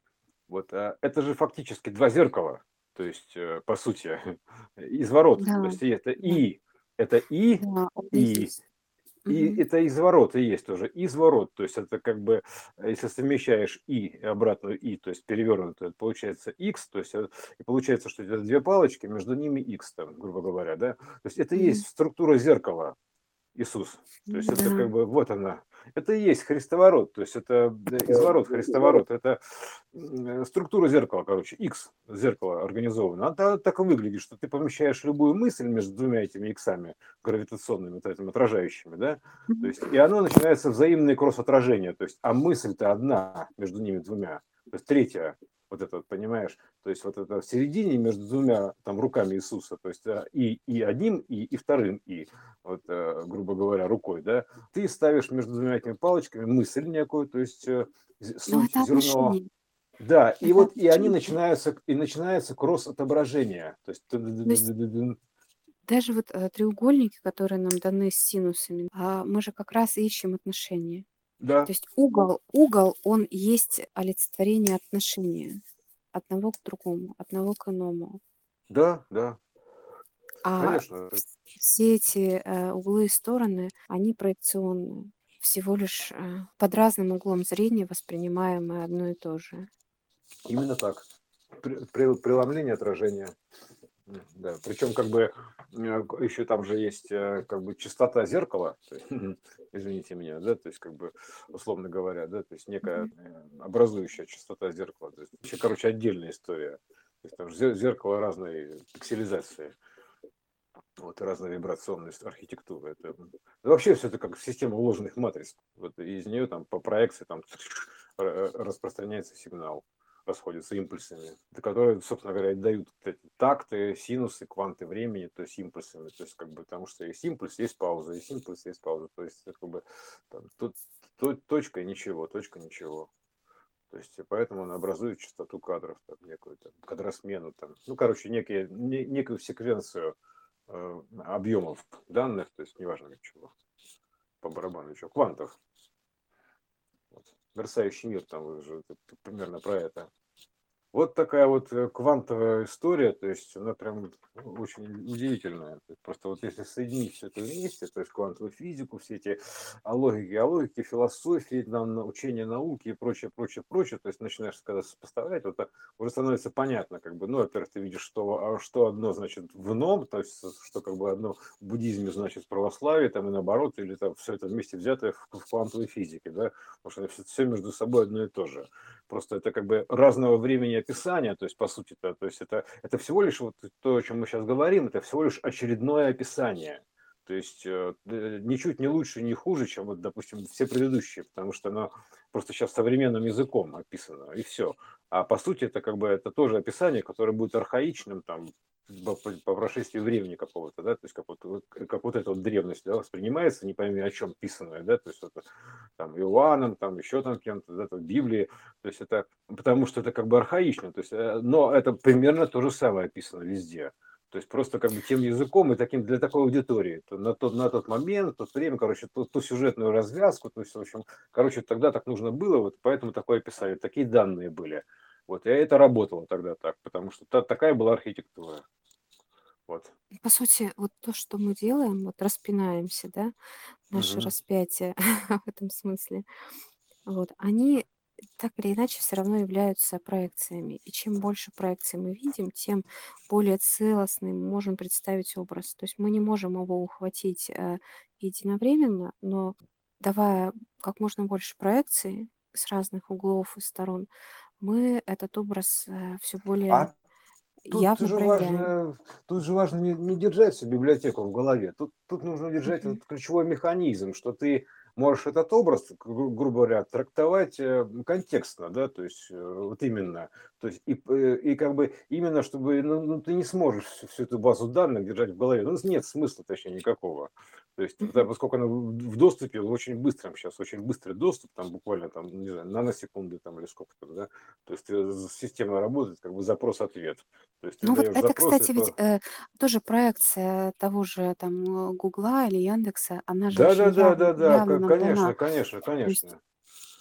Вот а это же фактически два зеркала, то есть э, по сути изворот, Да, то есть это. И, это И, Да, И, и это изворот и есть тоже. Изворот, то есть это как бы, э, если совмещаешь и обратную и, то есть перевернутую, это получается x, то есть э, и получается, что это две палочки, между ними x, там, грубо говоря, да. То есть это Мгм. есть структура зеркала Иисус. То есть это Да. как бы вот она. Это и есть христоворот, то есть это да, изворот, христоворот, это структура зеркала, короче, X зеркало организовано. Она так и выглядит, что ты помещаешь любую мысль между двумя этими иксами гравитационными, вот этими отражающими, да, то есть и оно начинается взаимное кросс-отражение, то есть, а мысль-то одна между ними двумя, то есть третья, вот это понимаешь, то есть вот это в середине между двумя там руками Иисуса, то есть э, и, и одним, и, и вторым, и вот, э, грубо говоря, рукой, да, ты ставишь между двумя этими палочками мысль некую, то есть э, Ну, суть это зерно, да, и Это вот и они начинаются, и начинается кросс отображение, то есть То есть тыдыдыдыдыдын. даже вот треугольники, которые нам даны с синусами, а, мы же как раз ищем отношения. Да, То есть угол, угол, он есть олицетворение отношения одного к другому, одного к иному. да, да, А конечно, все эти э, углы и стороны, они проекционные. Всего лишь э, под разным углом зрения воспринимаемое одно и то же. именно так. При- при- Преломление отражения. Да, причем как бы еще там же есть э, как бы частота зеркала, есть, извините меня, да, то есть как бы условно говоря, да, то есть некая э, образующая частота зеркала, то есть, вообще, короче, отдельная история. То есть там же зе- зеркало разной пикселизации, вот разной вибрационной с- архитектуры. Это, да вообще все это как система уложенных матриц. Вот из нее там по проекции там распространяется сигнал расходятся импульсами, которые, собственно говоря, дают вот эти такты, синусы, кванты времени, то есть импульсами, то есть как бы потому что есть импульс, есть пауза, есть импульс, есть пауза, то есть как бы там, тут, тут точка ничего, точка ничего. То есть поэтому он образует частоту кадров, там, некую там, кадросмену, там, ну, короче, некие, не, некую секвенцию э, объемов данных, то есть неважно чего, по барабану чего, квантов. Мерцающий мир, там уже примерно про это. Вот такая вот э, квантовая история, то есть она прям очень удивительная. Просто вот если соединить все это вместе, то есть квантовую физику, все эти а логики, а логики, философии, нам, учение науки и прочее, прочее, прочее, то есть начинаешь когда сопоставлять, вот так уже становится понятно, как бы, ну, во-первых, ты видишь, что, а что одно значит в ином, то есть что как бы одно в буддизме значит в православии, там и наоборот, или там все это вместе взятое в, в квантовой физике, да, потому что все, все между собой одно и то же. Просто это как бы разного времени описания, то есть по сути, -то, то есть это, это всего лишь вот то, о чем мы сейчас говорим, это всего лишь очередное описание. То есть э, ничуть не лучше, не хуже, чем, вот, допустим, все предыдущие, потому что оно просто сейчас современным языком описано, и все. А по сути это как бы это тоже описание, которое будет архаичным там по, по прошествии времени какого-то, да, то есть как вот, как вот эта вот древность да, воспринимается, не пойми о чем писанное, да, то есть это там Иоанном, там еще там кем-то, да, там Библии, то есть это, потому что это как бы архаично, то есть, но это примерно то же самое описано везде. То есть просто как бы тем языком и таким для такой аудитории. То на, тот, на тот момент, в то время, короче, ту, ту сюжетную развязку, то есть, в общем, короче, тогда так нужно было, вот поэтому такое описали, такие данные были. Вот, и это работало тогда так, потому что та, такая была архитектура. Вот. По сути, вот то, что мы делаем, вот распинаемся, да, наше Мгм. распятие в этом смысле, вот, они так или иначе все равно являются проекциями. И чем больше проекций мы видим, тем более целостный мы можем представить образ. То есть мы не можем его ухватить э, единовременно, но давая как можно больше проекций, с разных углов и сторон, мы этот образ э, все более А тут явно же проявляем. важно, тут же важно не, не держать всю библиотеку в голове. Тут, тут нужно держать Мгм. вот ключевой механизм, что ты можешь этот образ, гру- грубо говоря, трактовать э, контекстно, да, то есть э, вот именно, то есть и, э, и как бы именно, чтобы, ну, ну, ты не сможешь всю, эту базу данных держать в голове, ну, нет смысла, точнее, никакого. То есть, да, поскольку она в доступе, в очень быстром сейчас, очень быстрый доступ, там буквально там, не знаю, наносекунды там или сколько там, да, то есть э, система работает как бы запрос-ответ. То есть Ну вот это, запрос, и кстати, ведь то... э, тоже проекция того же там э, Гугла или Яндекса, она же Да, да, да, да, да, нам конечно, конечно, конечно.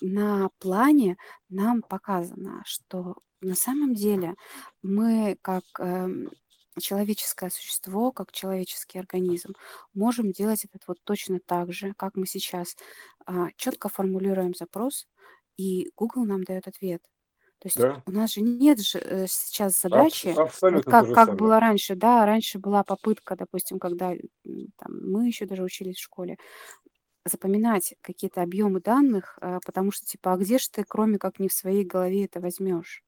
на плане нам показано, что на самом деле мы как эм, человеческое существо, как человеческий организм, можем делать это вот точно так же, как мы сейчас а, четко формулируем запрос, и Google нам дает ответ. То есть Да, у нас же нет же э, сейчас задачи, вот абсолютно то как, же как было раньше, да, раньше была попытка, допустим, когда там, мы еще даже учились в школе, запоминать какие-то объемы данных, а, потому что, типа, а где ж ты, кроме как не в своей голове, это возьмешь?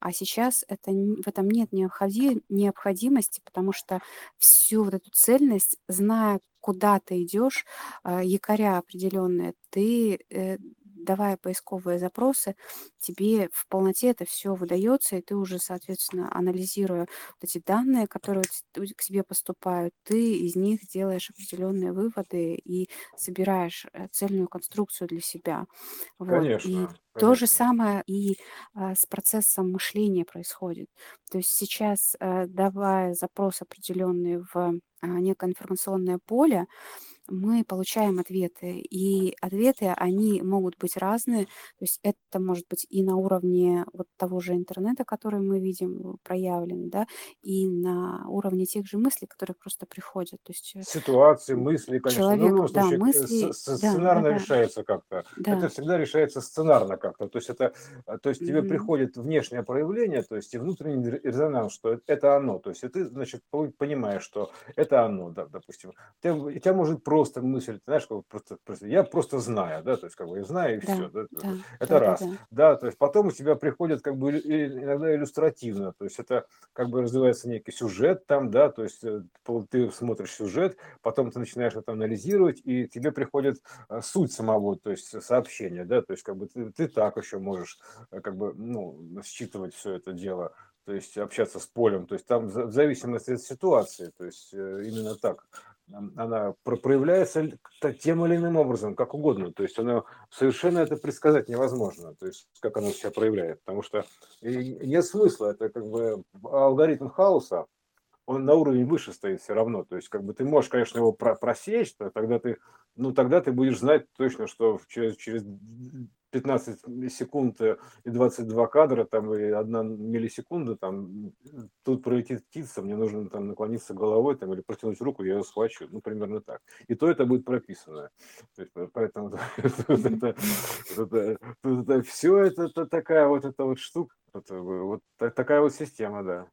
А сейчас это, в этом нет необходи- необходимости, потому что всю вот эту цельность, зная, куда ты идешь, а, якоря определенные, ты, э, давая поисковые запросы, тебе в полноте это все выдается, и ты уже, соответственно, анализируя вот эти данные, которые к тебе поступают, ты из них делаешь определенные выводы и собираешь э, цельную конструкцию для себя. Вот. И Конечно, то же конечно. самое и а, с процессом мышления происходит. То есть сейчас, э, давая запрос определенный в а, некое информационное поле, мы получаем ответы. И ответы, они могут быть разные. То есть это может быть и на уровне вот того же интернета, который мы видим проявлен, да, и на уровне тех же мыслей, которые просто приходят. То есть э, Ситуации, мысли, конечно. Но в человек, любом да, случае, э, мысли, с- да, да, сценарно решается как-то. да. Это всегда решается сценарно как-то. То есть это, э, то есть тебе Мгм. приходит внешнее проявление, то есть и внутренний ре- резонанс, что э- это оно. То есть и ты, значит, по- понимаешь, что это оно, да, допустим. У тебя, у тебя может просто мысль, ты знаешь, просто, просто- я просто знаю, да, то есть как бы я знаю и Да, все, да, да, это да, да, раз, да. да, то есть потом у тебя приходит как бы иногда иллюстративно, то есть это как бы развивается некий сюжет там, да, то есть э, ты смотришь сюжет, потом ты начинаешь это анализировать, и тебе приходит э, суть самого, то есть сообщения, да, то есть как бы ты, ты так еще можешь э, как бы, ну, считывать все это дело, то есть общаться с полем, то есть там в за- в зависимости от ситуации, то есть именно так она про- проявляется тем или иным образом, как угодно, то есть она совершенно это предсказать невозможно, то есть как она себя проявляет, потому что нет смысла, это как бы алгоритм хаоса, он на уровень выше стоит все равно. То есть, как бы ты можешь, конечно, его про- просечь, то тогда ты, ну, тогда ты будешь знать точно, что через, через 15 секунд э, и 22 кадра, там, и одна миллисекунда, там, тут пролетит птица, мне нужно там наклониться головой, там, или протянуть руку, я ее схвачу, ну, примерно так. И то это будет прописано. То есть, поэтому тут это все это, такая вот эта вот штука, вот та- такая вот система, да.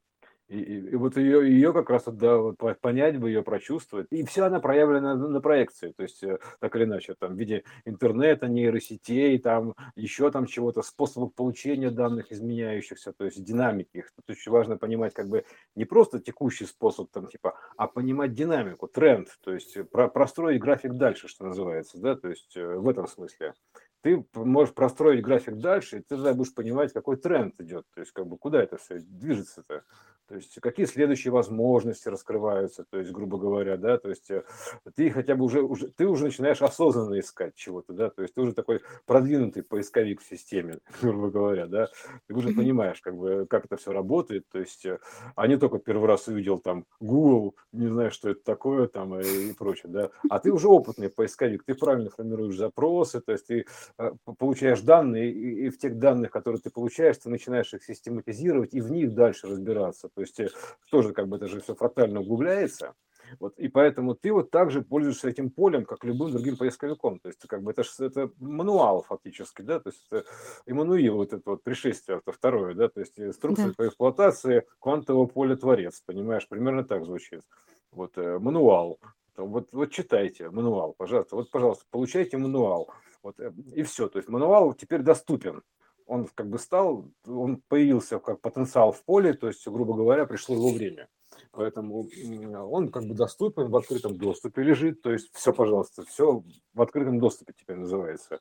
И, и, и вот ее, ее как раз да, вот по- понять бы ее, прочувствовать. И все она проявлена на, на проекции, то есть э, так или иначе, там, в виде интернета, нейросетей, там, еще там чего-то, способов получения данных изменяющихся, то есть динамики их. Тут очень важно понимать как бы не просто текущий способ, там, типа, а понимать динамику, тренд, то есть э, про, простроить график дальше, что называется, да, то есть э, в этом смысле ты можешь простроить график дальше, и ты тогда будешь понимать, какой тренд идет, то есть как бы куда это все движется-то, то есть какие следующие возможности раскрываются, то есть грубо говоря, да, то есть э, ты хотя бы уже, уже ты уже начинаешь осознанно искать чего-то, да, то есть ты уже такой продвинутый поисковик в системе, грубо говоря, да, ты уже понимаешь, как бы, как это все работает, то есть, э, а не только первый раз увидел там Google, не знаешь, что это такое там и, и прочее, да, а ты уже опытный поисковик, ты правильно формируешь запросы, то есть ты э, получаешь данные, и, и в тех данных, которые ты получаешь, ты начинаешь их систематизировать и в них дальше разбираться. То есть э, тоже как бы это же все фрактально углубляется. Вот, и поэтому ты вот также пользуешься этим полем, как любым другим поисковиком. То есть как бы это, это мануал фактически, да, то есть это Иммануил, вот это вот пришествие, это второе, да, то есть инструкция Да. по эксплуатации квантового поля творец, понимаешь, примерно так звучит. Вот э, мануал, вот, вот читайте мануал, пожалуйста, вот, пожалуйста, получайте мануал. Вот, э, и все. То есть мануал теперь доступен. Он как бы стал, он появился как потенциал в поле, то есть, грубо говоря, пришло его время. Поэтому он как бы доступен, в открытом доступе лежит, то есть все, пожалуйста, все в открытом доступе теперь называется.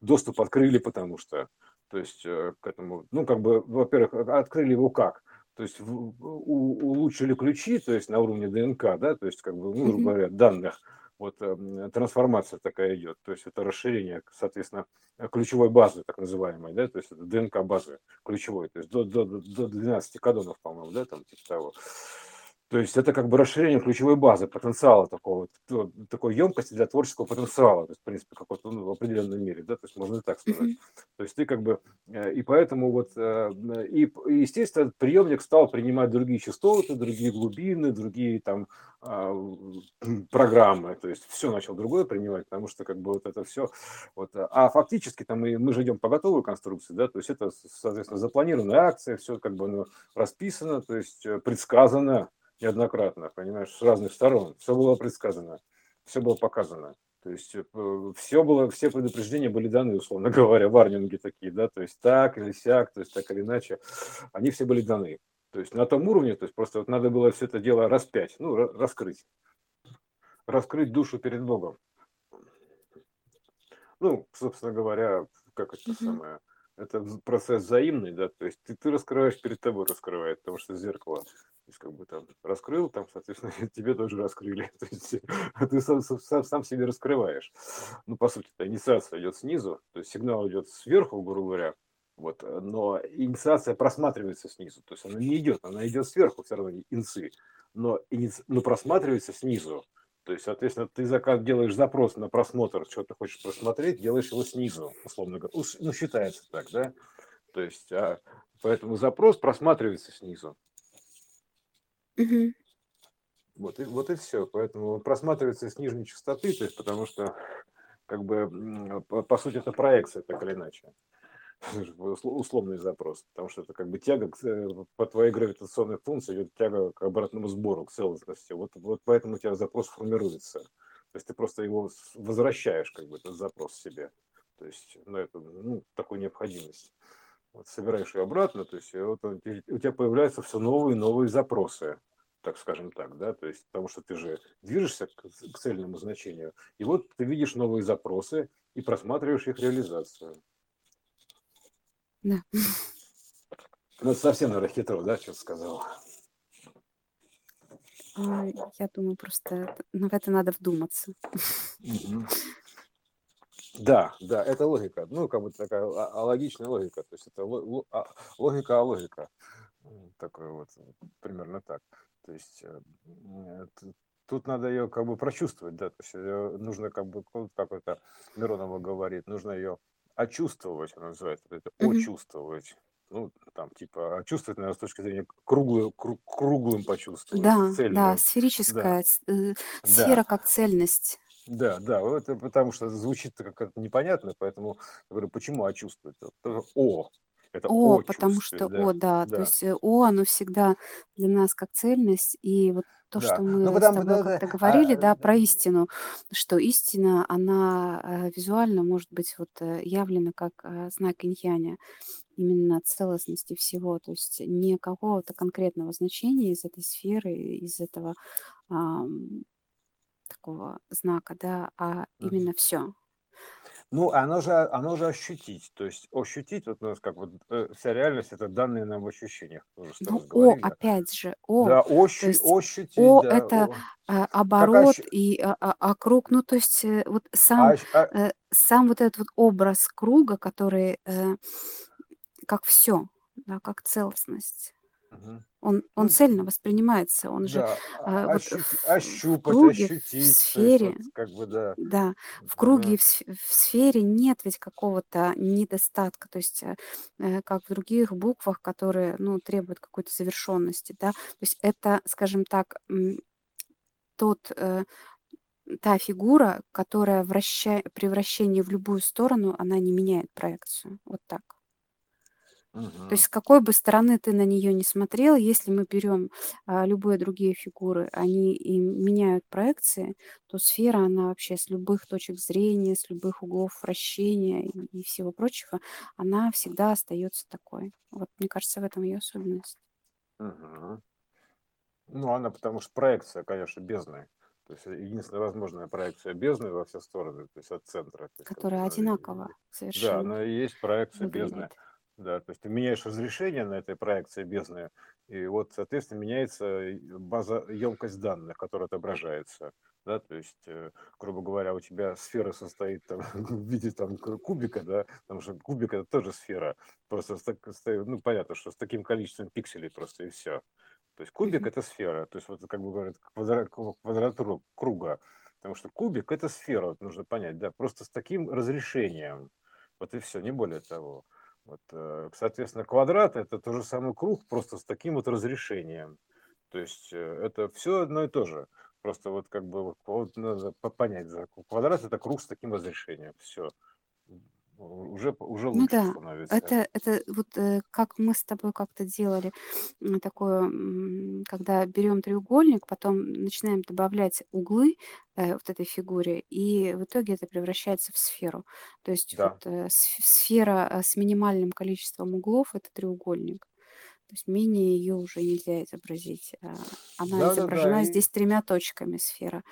Доступ открыли, потому что, то есть э, к этому, ну как бы, во-первых, открыли его как? То есть улучшили ключи, то есть на уровне ДНК, да, то есть как бы, ну, грубо говоря, данных, вот э, трансформация такая идет, то есть это расширение, соответственно, ключевой базы, так называемой, да, то есть это ДНК базы ключевой, то есть до, до, до 12 кадонов, по-моему, да, там типа того. То есть это как бы расширение ключевой базы, потенциала такого, такой емкости для творческого потенциала, то есть, в принципе, какой-то ну, в определенной мере, да, то есть можно и так сказать. То есть ты как бы, э, и поэтому вот, э, и, естественно, приемник стал принимать другие частоты, другие глубины, другие там а, программы, то есть все начал другое принимать, потому что как бы вот это все, вот, а фактически там мы, мы же идем по готовой конструкции, да, то есть это, соответственно, запланированная акция, все как бы ну, расписано, то есть э, предсказано, неоднократно, понимаешь, с разных сторон. Все было предсказано, все было показано. То есть э, все было, все предупреждения были даны, условно говоря, варнинги такие, да, то есть так или сяк, то есть так или иначе, они все были даны. То есть на том уровне, то есть просто вот надо было все это дело распять, ну, раскрыть. Раскрыть душу перед Богом. Ну, собственно говоря, как это mm-hmm. самое, это процесс взаимный, да, то есть ты, ты раскрываешь, перед тобой раскрывает, потому что зеркало то есть, как бы там раскрыл, там, соответственно, тебе тоже раскрыли. То есть, ты сам, сам, сам себе раскрываешь. Ну, по сути, инициация идет снизу, то есть сигнал идет сверху, грубо говоря, вот, но инициация просматривается снизу, то есть она не идет, она идет сверху, все равно инцы, но, иници... но просматривается снизу. То есть, соответственно, ты заказ, делаешь запрос на просмотр, что ты хочешь просмотреть, делаешь его снизу, условно говоря. Ну, считается так, да? То есть, а, поэтому запрос просматривается снизу. Мгм. Вот и, вот и все. Поэтому просматривается с нижней частоты, то есть потому что, как бы, по, по сути, это проекция, так или иначе. Условный запрос, потому что это как бы тяга к, э, по твоей гравитационной функции идет тяга к обратному сбору, к целостности. Вот, вот поэтому у тебя запрос формируется. То есть ты просто его возвращаешь, как бы, этот запрос себе. То есть, на эту, ну, такую необходимость вот собираешь ее обратно, то есть вот у тебя появляются все новые и новые запросы, так скажем так, да, то есть потому что ты же движешься к, к цельному значению, и вот ты видишь новые запросы и просматриваешь их реализацию. Да. Ну, совсем, наверное, хитро, да, что сказал. А, я думаю, просто в это надо вдуматься. Да, да, это логика. Ну, как бы такая логичная логика. То есть это а, логика, а логика. Такое вот, примерно так. То есть э, тут надо ее как бы прочувствовать, да, то есть нужно как бы, как это Миронова говорит, нужно ее очувствовать, она называется, это mm-hmm. очувствовать. Ну, там, типа, чувствовать, наверное, с точки зрения круглую, круг, круглым почувствовать. Да, цельным. да, сферическая да. Э, сфера да. как цельность. Да, да, это потому что звучит как-то непонятно, поэтому я говорю, почему «а» чувствует? О, это О, «о» потому что да, О, да, то да, есть э, О, оно всегда для нас как цельность, и вот то, что да. Ну, мы с потому, тобой да, да, как-то говорили, а, да, про истину, что истина, она э, визуально может быть вот э, явлена как э, знак иньяня, именно целостности всего, то есть не какого-то конкретного значения из этой сферы, из этого такого знака, да, а именно все. Ну, оно же, оно же ощутить. То есть ощутить, вот у нас как вот э, вся реальность это данные нам в ощущениях. Тоже Ну, О, говорили. опять же, О, Да, ощу, есть ощутить, О да. это О. э, оборот ощу... и а, а, а круг, ну, то есть э, вот а, сам, ощ- а- э, сам вот этот вот образ круга, который э, как все, да, как целостность. Он, он Ну, цельно воспринимается, он же да, э, а- вот ощути- в, в ощупать, круге, в ощутить, то есть сфере, вот как бы, да, да, в круге, да, в, в сфере нет ведь какого-то недостатка, то есть э, как в других буквах, которые, ну, требуют какой-то завершенности, да, то есть это, скажем так, тот, э, та фигура, которая враща... при вращении в любую сторону, она не меняет проекцию, вот так. То есть с какой бы стороны ты на нее не смотрел, если мы берем а, любые другие фигуры, они и меняют проекции, то сфера, она вообще с любых точек зрения, с любых углов вращения и, и всего прочего, она всегда остается такой. Вот мне кажется, в этом ее особенность. Мгм. Ну, она потому что проекция, конечно, бездны. То есть единственная возможная проекция бездны во все стороны, то есть от центра. Которая одинаково да, совершенно она и есть проекция бездны. Да, то есть ты меняешь разрешение на этой проекции бездны, и вот, соответственно, меняется база, емкость данных, которая отображается. Да, то есть, э, грубо говоря, у тебя сфера состоит там, в виде там, ку- кубика, да, потому что кубик это тоже сфера, просто ну, понятно, что с таким количеством пикселей просто и все. То есть кубик это сфера, то есть вот как бы говорят квадрат, квадратура круга, потому что кубик это сфера, вот нужно понять, да, просто с таким разрешением, вот и все, не более того. Вот, э, соответственно, квадрат это тоже самый круг, просто с таким вот разрешением. То есть э, это все одно и то же. Просто вот как бы вот, надо по- понять, квадрат это круг с таким разрешением. Все. Уже, уже Ну лучше да, становится. это, это вот э, как мы с тобой как-то делали такое, когда берем треугольник, потом начинаем добавлять углы э, вот этой фигуре, и в итоге это превращается в сферу. То есть Да. вот э, сф- сфера с минимальным количеством углов– это треугольник. То есть менее ее уже нельзя изобразить. а, Она Да, да, да. изображена И здесь тремя точками сфера.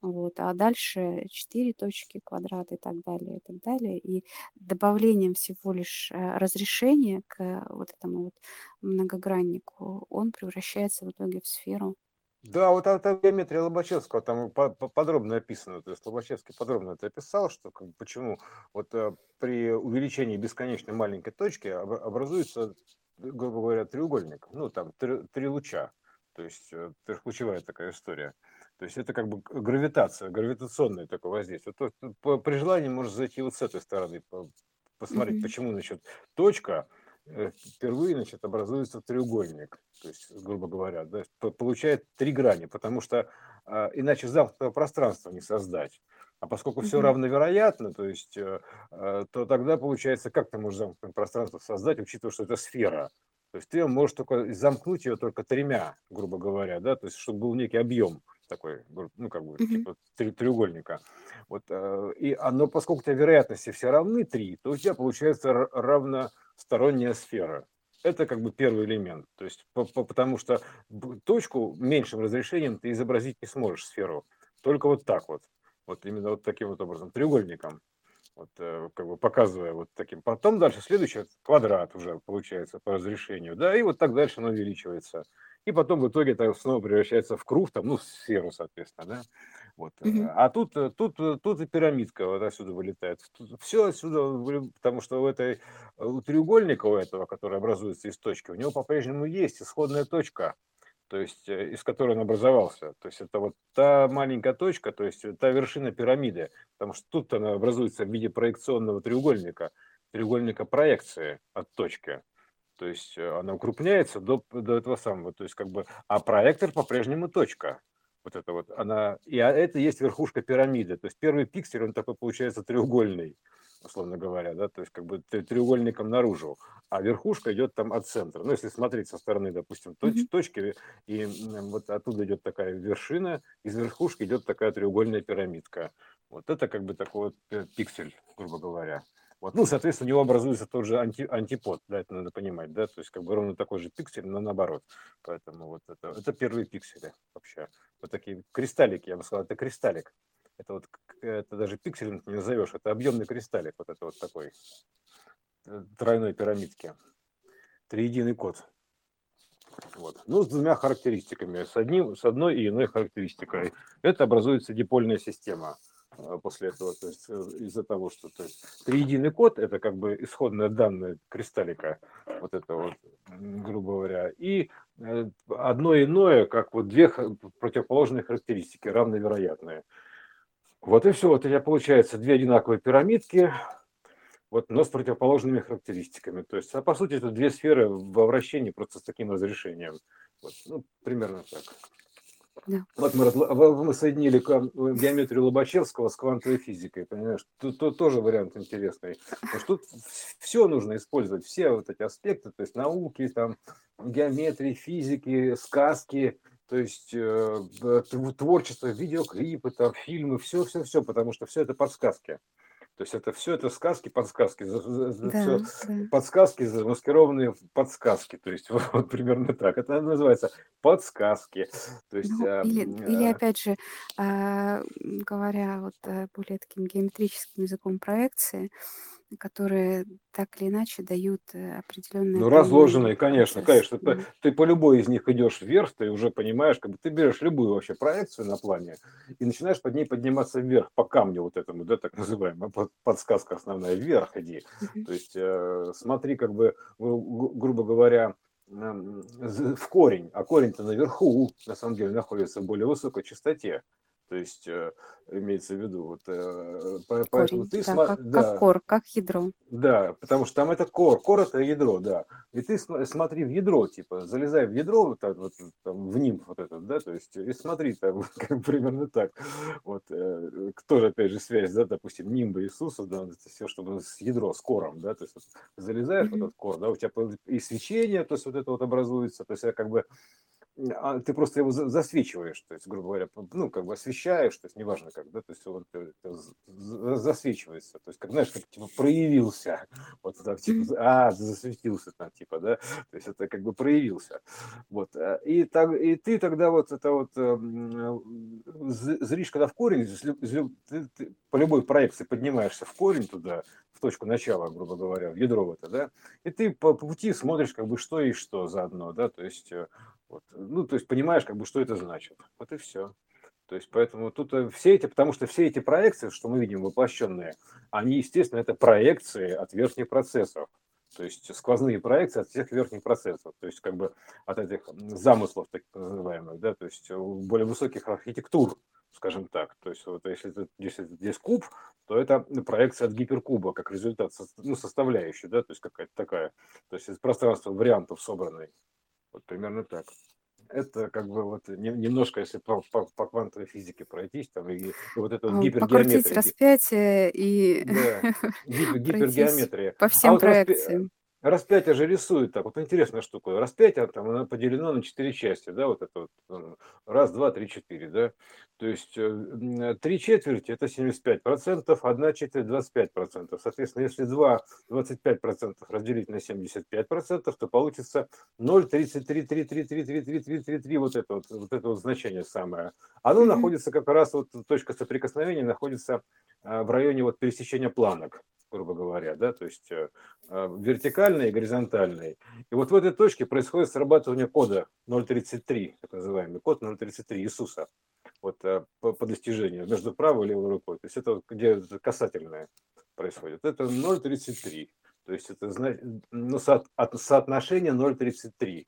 Вот, а дальше 4 точки, квадрат и так далее, и так далее. И добавлением всего лишь э, разрешения к вот этому вот многограннику он превращается в итоге в сферу. Да, вот это геометрия Лобачевского там по- по- подробно описано. То есть Лобачевский подробно это описал, что почему вот э, при увеличении бесконечно маленькой точки об- образуется, грубо говоря, треугольник. Ну, там три, три луча. То есть э, трехлучевая такая история. То есть это как бы гравитация, гравитационное такое воздействие. То, по- при желании можно зайти вот с этой стороны, по- посмотреть, Мгм. почему, значит, точка э, впервые, значит, образуется треугольник, то есть, грубо говоря, да, получает три грани, потому что а, иначе замкнутого пространства не создать. А поскольку все равновероятно, то есть, э, э, то тогда получается, как ты можешь замкнутое пространство создать, учитывая, что это сфера? То есть ты можешь только замкнуть ее только тремя, грубо говоря, да, то есть чтобы был некий объем такой, ну как бы Мгм. типа три- треугольника. Вот, э, и оно, поскольку у тебя вероятности все равны три, то у тебя получается равносторонняя сфера. Это как бы первый элемент. То есть, по- по- потому что точку меньшим разрешением ты изобразить не сможешь сферу. Только вот так вот. Вот именно вот таким вот образом, треугольником. Вот, э, как бы показывая вот таким. Потом дальше следующий квадрат уже получается по разрешению. Да, и вот так дальше оно увеличивается. И потом в итоге это снова превращается в круг, там, ну, в сферу, соответственно, да. Вот. Мгм. А тут, э, тут, э, тут и пирамидка вот отсюда вылетает. Все отсюда, потому что у этой у треугольника у этого, который образуется из точки, у него по-прежнему есть исходная точка, то есть из которой он образовался. То есть это вот та маленькая точка, то есть та вершина пирамиды, потому что тут она образуется в виде проекционного треугольника, треугольника проекции от точки. То есть э, она укрупняется до, до этого самого, то есть как бы, а проектор по-прежнему точка. Вот это вот, она, и а это есть верхушка пирамиды. То есть первый пиксель, он такой получается треугольный, условно говоря, да, то есть как бы треугольником наружу, а верхушка идет там от центра. Ну, если смотреть со стороны, допустим, точ, точки, и вот оттуда идет такая вершина, из верхушки идет такая треугольная пирамидка. Вот это как бы такой вот э, пиксель, грубо говоря. Вот. Ну, соответственно, у него образуется тот же анти, антипод, да, это надо понимать, да, то есть как бы ровно такой же пиксель, но наоборот. Поэтому вот это, это первые пиксели вообще. Вот такие кристаллики, я бы сказал, это кристаллик. Это вот, это даже пикселем не назовешь, это объемный кристаллик, вот это вот такой э, тройной пирамидки. Триединый код. Вот. Ну, с двумя характеристиками, с, одним, с одной и иной характеристикой. Это образуется дипольная система после этого, то есть э, из-за того, что то есть, триединый код это как бы исходная данная кристаллика, вот это вот, грубо говоря, и э, одно иное, как вот две противоположные характеристики, равновероятные. Вот и все, вот у тебя получается две одинаковые пирамидки, вот, но с противоположными характеристиками. То есть, а по сути, это две сферы во вращении просто с таким разрешением. Вот, ну, примерно так. Да. Вот мы, мы соединили геометрию Лобачевского с квантовой физикой, понимаешь? Тут, тут тоже вариант интересный. Потому что тут все нужно использовать, все вот эти аспекты, то есть науки, там, геометрии, физики, сказки, то есть э, творчество, видеоклипы, там, фильмы, все-все-все, потому что все это подсказки. То есть это все это сказки, подсказки, да, все да. подсказки, замаскированные подсказки. То есть вот примерно так. Это называется подсказки. То есть, ну, а, или, а... или опять же, а, говоря вот э, более таким геометрическим языком проекции, которые так или иначе дают э, определенные... Ну, разложенные, конечно, конечно. Ты, ты по любой из них идешь вверх, ты уже понимаешь, как бы ты берешь любую вообще проекцию на плане и начинаешь под ней подниматься вверх по камню вот этому, да, так называемая подсказка основная, вверх иди. То есть э, смотри, как бы, грубо говоря, в корень, а корень-то наверху, на самом деле, находится в более высокой частоте. То есть э, имеется в виду, вот, э, поэтому Корень, ты да, сма- как, да, как кор, как ядро. Да, потому что там это кор, кор это ядро, да. И ты смотри в ядро, типа, залезай в ядро, вот, так, вот там, в нимб вот этот, да, то есть, и смотри там, как, примерно так. Вот, э, тоже, опять же, связь, да, допустим, нимба Иисуса, да, это все, чтобы с ядро, с кором, да, то есть, вот, залезаешь mm-hmm. в этот кор, да, у тебя и свечение, то есть, вот это вот образуется, то есть, как бы ты просто его засвечиваешь, то есть, грубо говоря, ну, как бы освещаешь, то есть, неважно как, да, то есть, он засвечивается, то есть, как, знаешь, как, типа, проявился, вот так, типа, а, засветился там, типа, да, то есть, это как бы проявился, вот, э, и, так, и ты тогда вот это вот эм, зришь, когда в корень, ты, ты по любой проекции поднимаешься в корень туда, в точку начала, грубо говоря, в ядро в это, да, и ты по пути смотришь, как бы, что и что заодно, да, то есть, э, вот. Ну, то есть понимаешь, как бы, что это значит. Вот и все. То есть поэтому тут э, все эти, потому что все эти проекции, что мы видим воплощенные, они, естественно, это проекции от верхних процессов. То есть сквозные проекции от всех верхних процессов, то есть как бы от этих замыслов так называемых, да, то есть более высоких архитектур, скажем так. То есть вот если, это, если здесь куб, то это проекция от гиперкуба как результат, ну, составляющая, да, то есть какая-то такая, то есть из пространства вариантов собранной. Вот примерно так. Это как бы вот немножко, если по, по, по квантовой физике пройтись, там и, и вот это вот гипергеометрия. Покрутить распятие и да, гипер, гипергеометрия. по всем а вот проекциям. Распятие же рисует так. Вот интересная штука. Распятие там оно поделено на четыре части, да, вот это вот раз, два, три, четыре, да. То есть э, три четверти это 75 процентов, одна четверть 25 процентов. Соответственно, если два 25 процентов разделить на 75 процентов, то получится 0,33333333 вот это вот, вот это вот значение самое. Оно mm-hmm. находится как раз вот точка соприкосновения находится в районе вот пересечения планок грубо говоря, да, то есть э, а, вертикальный и горизонтальный. И вот в этой точке происходит срабатывание кода 0.33, так называемый код 0.33 Иисуса, вот э, по, по достижению между правой и левой рукой. То есть это где касательное происходит. Это 0.33. То есть это ну, со, от, соотношение 0.33.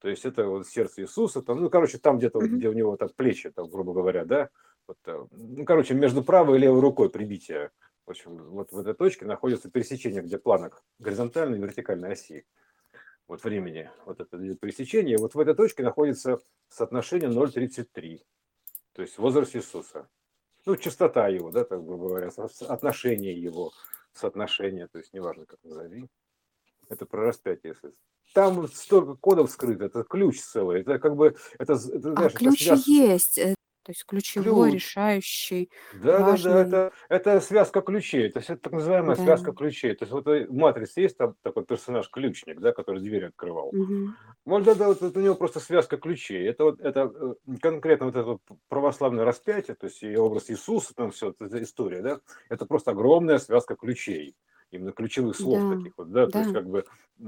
То есть это вот сердце Иисуса, там, ну, короче, там где-то, mm-hmm. где у него так плечи, там, грубо говоря, да, вот, э, ну, короче, между правой и левой рукой прибитие в общем, вот в этой точке находится пересечение, где планок горизонтальной и вертикальной оси вот времени, вот это пересечение, вот в этой точке находится соотношение 0,33, то есть возраст Иисуса. Ну, частота его, да, так грубо говоря, отношение его, соотношение, то есть неважно, как назови. Это про распятие, если там столько кодов скрыто, это ключ целый, это как бы, это, это а знаешь, а ключ связ... есть, э, то есть ключевой, Ключ. решающий, Да, да, да, это, это связка ключей, то есть это так называемая Да. связка ключей. То есть вот в матрице есть там такой персонаж ключник, да, который дверь открывал. Мгм. Вот да, да, вот это у него просто связка ключей. Это вот это э, конкретно вот это вот православное распятие, то есть и образ Иисуса, там все эта история, да, это просто огромная связка ключей именно ключевых слов Да, таких вот, да, то есть как бы,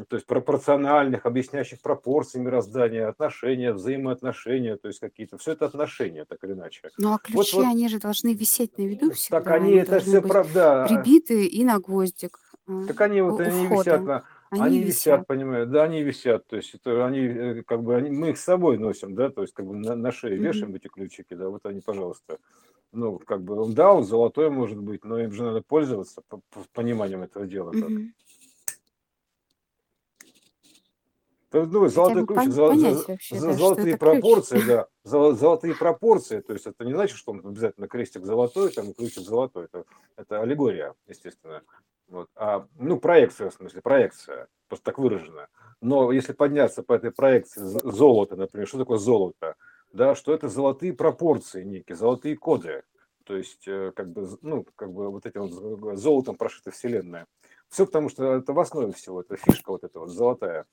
то есть пропорциональных, объясняющих пропорции мироздания, отношения, взаимоотношения, то есть какие-то, все это отношения, так или иначе. Ну а Вот, ключи, вот, они же должны висеть на виду всегда, так они, это все правда, прибиты и на гвоздик а, так они вот, они висят на, Они они висят, висят. понимаешь, да, они висят, то есть это они, э, как бы, они, мы их с собой носим, да, то есть как бы на, на шее Мгм. вешаем эти ключики, да, вот они, пожалуйста. Ну, как бы, он, да, он золотой может быть, но им же надо пользоваться по, по пониманием этого дела. Как. Мгм. То, ну, золотой ключ, золо- вообще, да, золотые это ключ. пропорции, да, золо- золотые пропорции, то есть это не значит, что он обязательно крестик золотой, там ключик золотой, это, это аллегория, естественно. Вот. А, ну, проекция, в смысле, проекция, просто так выражена. Но если подняться по этой проекции золота, например, что такое золото? Да, что это золотые пропорции некие, золотые коды. То есть, э, как бы, ну, как бы вот этим вот золотом прошита вселенная. Все потому, что это в основе всего, это фишка вот эта вот золотая.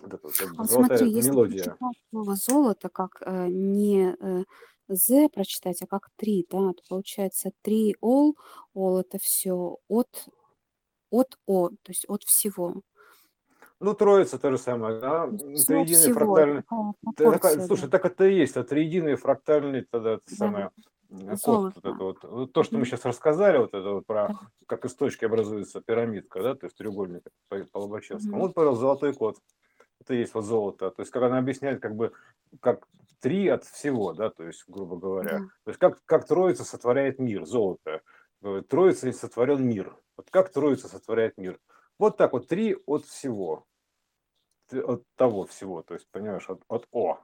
Вот эта вот, как бы, золотая смотри, если мелодия. слово золото как э, не э, Z прочитать, а как три, да, то получается три all, all это все от, от O, то есть от всего. Ну, троица то же самое, да? Триединый фрактальный. Такая, слушай, так это и есть, а триединый фрактальный тогда это да. самое код, вот это вот, вот то, что мы сейчас рассказали, вот это вот про как из точки образуется пирамидка, да, то есть треугольник по, по Лобачевскому. Mm-hmm. Вот, пожалуйста, золотой код. Это есть вот золото. То есть, как она объясняет, как бы, как три от всего, да, то есть, грубо говоря. Mm-hmm. То есть, как, как троица сотворяет мир, золото. Троица сотворен мир. Вот как троица сотворяет мир. Вот так вот, три от всего. От того всего, то есть, понимаешь, от, от О,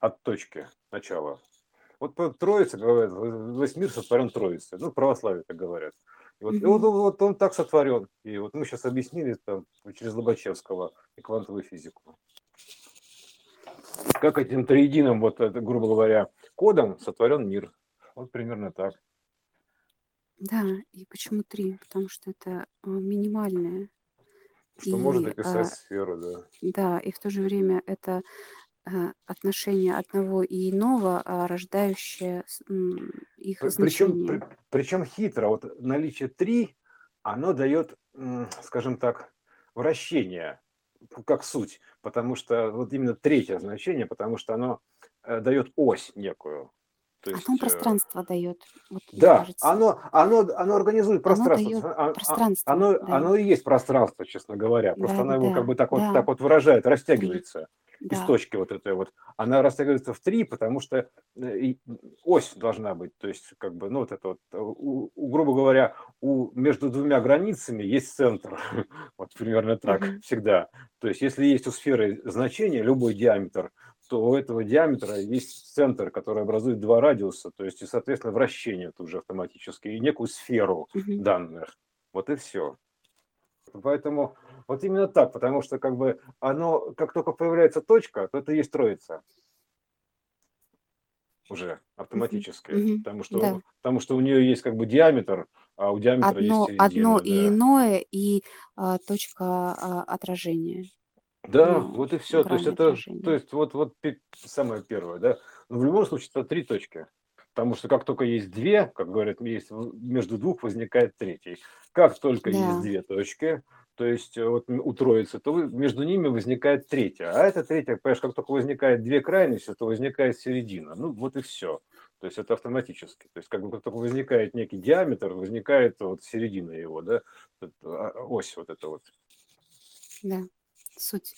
от точки начала. Вот Троица, говорят, весь мир сотворен Троицей. Ну, православие так говорят. И вот, mm-hmm. и вот, вот он так сотворен. И вот мы сейчас объяснили там через Лобачевского и квантовую физику. Как этим триединым, вот, это, грубо говоря, кодом сотворен мир. Вот примерно так. Да, и почему три? Потому что это а, минимальное. Что и, может описать а, сферу, да. Да, и в то же время это Э, отношения одного и иного, а рождающее их Причем, значение. при, причем хитро. Вот наличие три, оно дает, скажем так, вращение, как суть, потому что вот именно третье значение, потому что оно э, дает ось некую. То есть, оно э, пространство дает. Вот, да, оно, оно, оно организует пространство. Оно, пространство оно, да. оно и есть пространство, честно говоря. Просто да, оно его как бы так, да. вот, так вот выражает, растягивается да. из точки вот этой вот, она растягивается в три, потому что э, ось должна быть, то есть как бы, ну вот это вот, э, у, у, грубо говоря, у, между двумя границами есть центр, вот примерно так mm-hmm. всегда. То есть если есть у сферы значение, любой диаметр, то у этого диаметра есть центр, который образует два радиуса, то есть и, соответственно, вращение тут же автоматически, и некую сферу mm-hmm. данных. Вот и все. Поэтому вот именно так, потому что как бы оно, как только появляется точка, то это есть троица уже автоматически, mm-hmm. потому что да. потому что у нее есть как бы диаметр, а у диаметра одно, есть середина. Одно да. и иное и а, точка а, отражения. Да, ну, вот и все. То есть это, то есть вот вот самое первое, да. Но в любом случае это три точки. Потому что как только есть две, как говорят, есть между двух возникает третий. Как только да. есть две точки, то есть э, вот у троицы, то между ними возникает третья. А это третья, понимаешь, как только возникает две крайности, то возникает середина. Ну вот и все. То есть это автоматически. То есть как бы как только возникает некий диаметр, возникает вот середина его, да, а, ось вот это вот. Да, суть.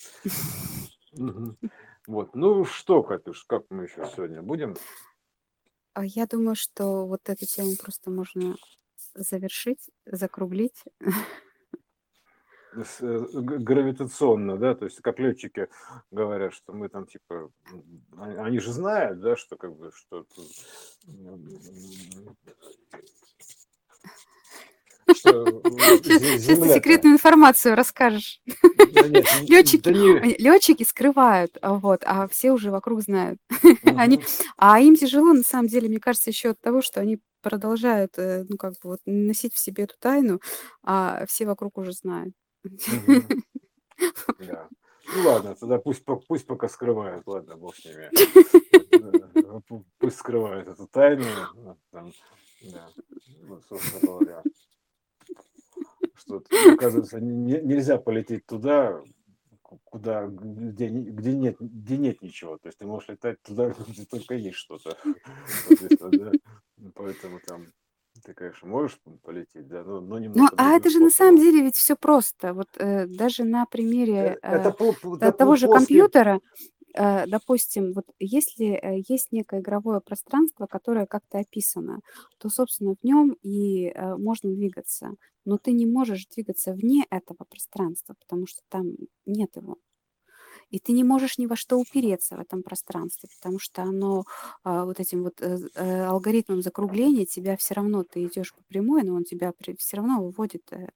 Вот. Ну что, Катюш, как мы еще сегодня будем? А я думаю, что вот эту тему просто можно завершить, закруглить. Э, гравитационно, да, то есть как летчики говорят, что мы там типа, они же знают, да, что как бы, что Сейчас ты секретную информацию расскажешь. Летчики, скрывают, а вот, а все уже вокруг знают. Они, а им тяжело, на самом деле, мне кажется, еще от того, что они продолжают, э, ну, как бы вот носить в себе эту тайну, а все вокруг уже знают. Ну ладно, тогда пусть, пусть пока скрывают, ладно, бог с ними. Пусть скрывают эту тайну. Там, да, вот, собственно говоря. Что, оказывается, не, нельзя полететь туда, куда, где, где, нет, где нет ничего. То есть ты можешь летать туда, где только есть что-то. Поэтому там ты, конечно, можешь полететь, да, но, но немного. Ну, а это же на самом деле ведь все просто. Вот э, даже на примере э, это, э, того же компьютера, допустим, вот если э, есть некое игровое пространство, которое как-то описано, то, собственно, в нем и э, можно двигаться. Но ты не можешь двигаться вне этого пространства, потому что там нет его. и ты не можешь ни во что упереться в этом пространстве, потому что оно а, вот этим вот э, э, алгоритмом закругления тебя все равно, ты идешь по прямой, но он тебя все равно выводит э,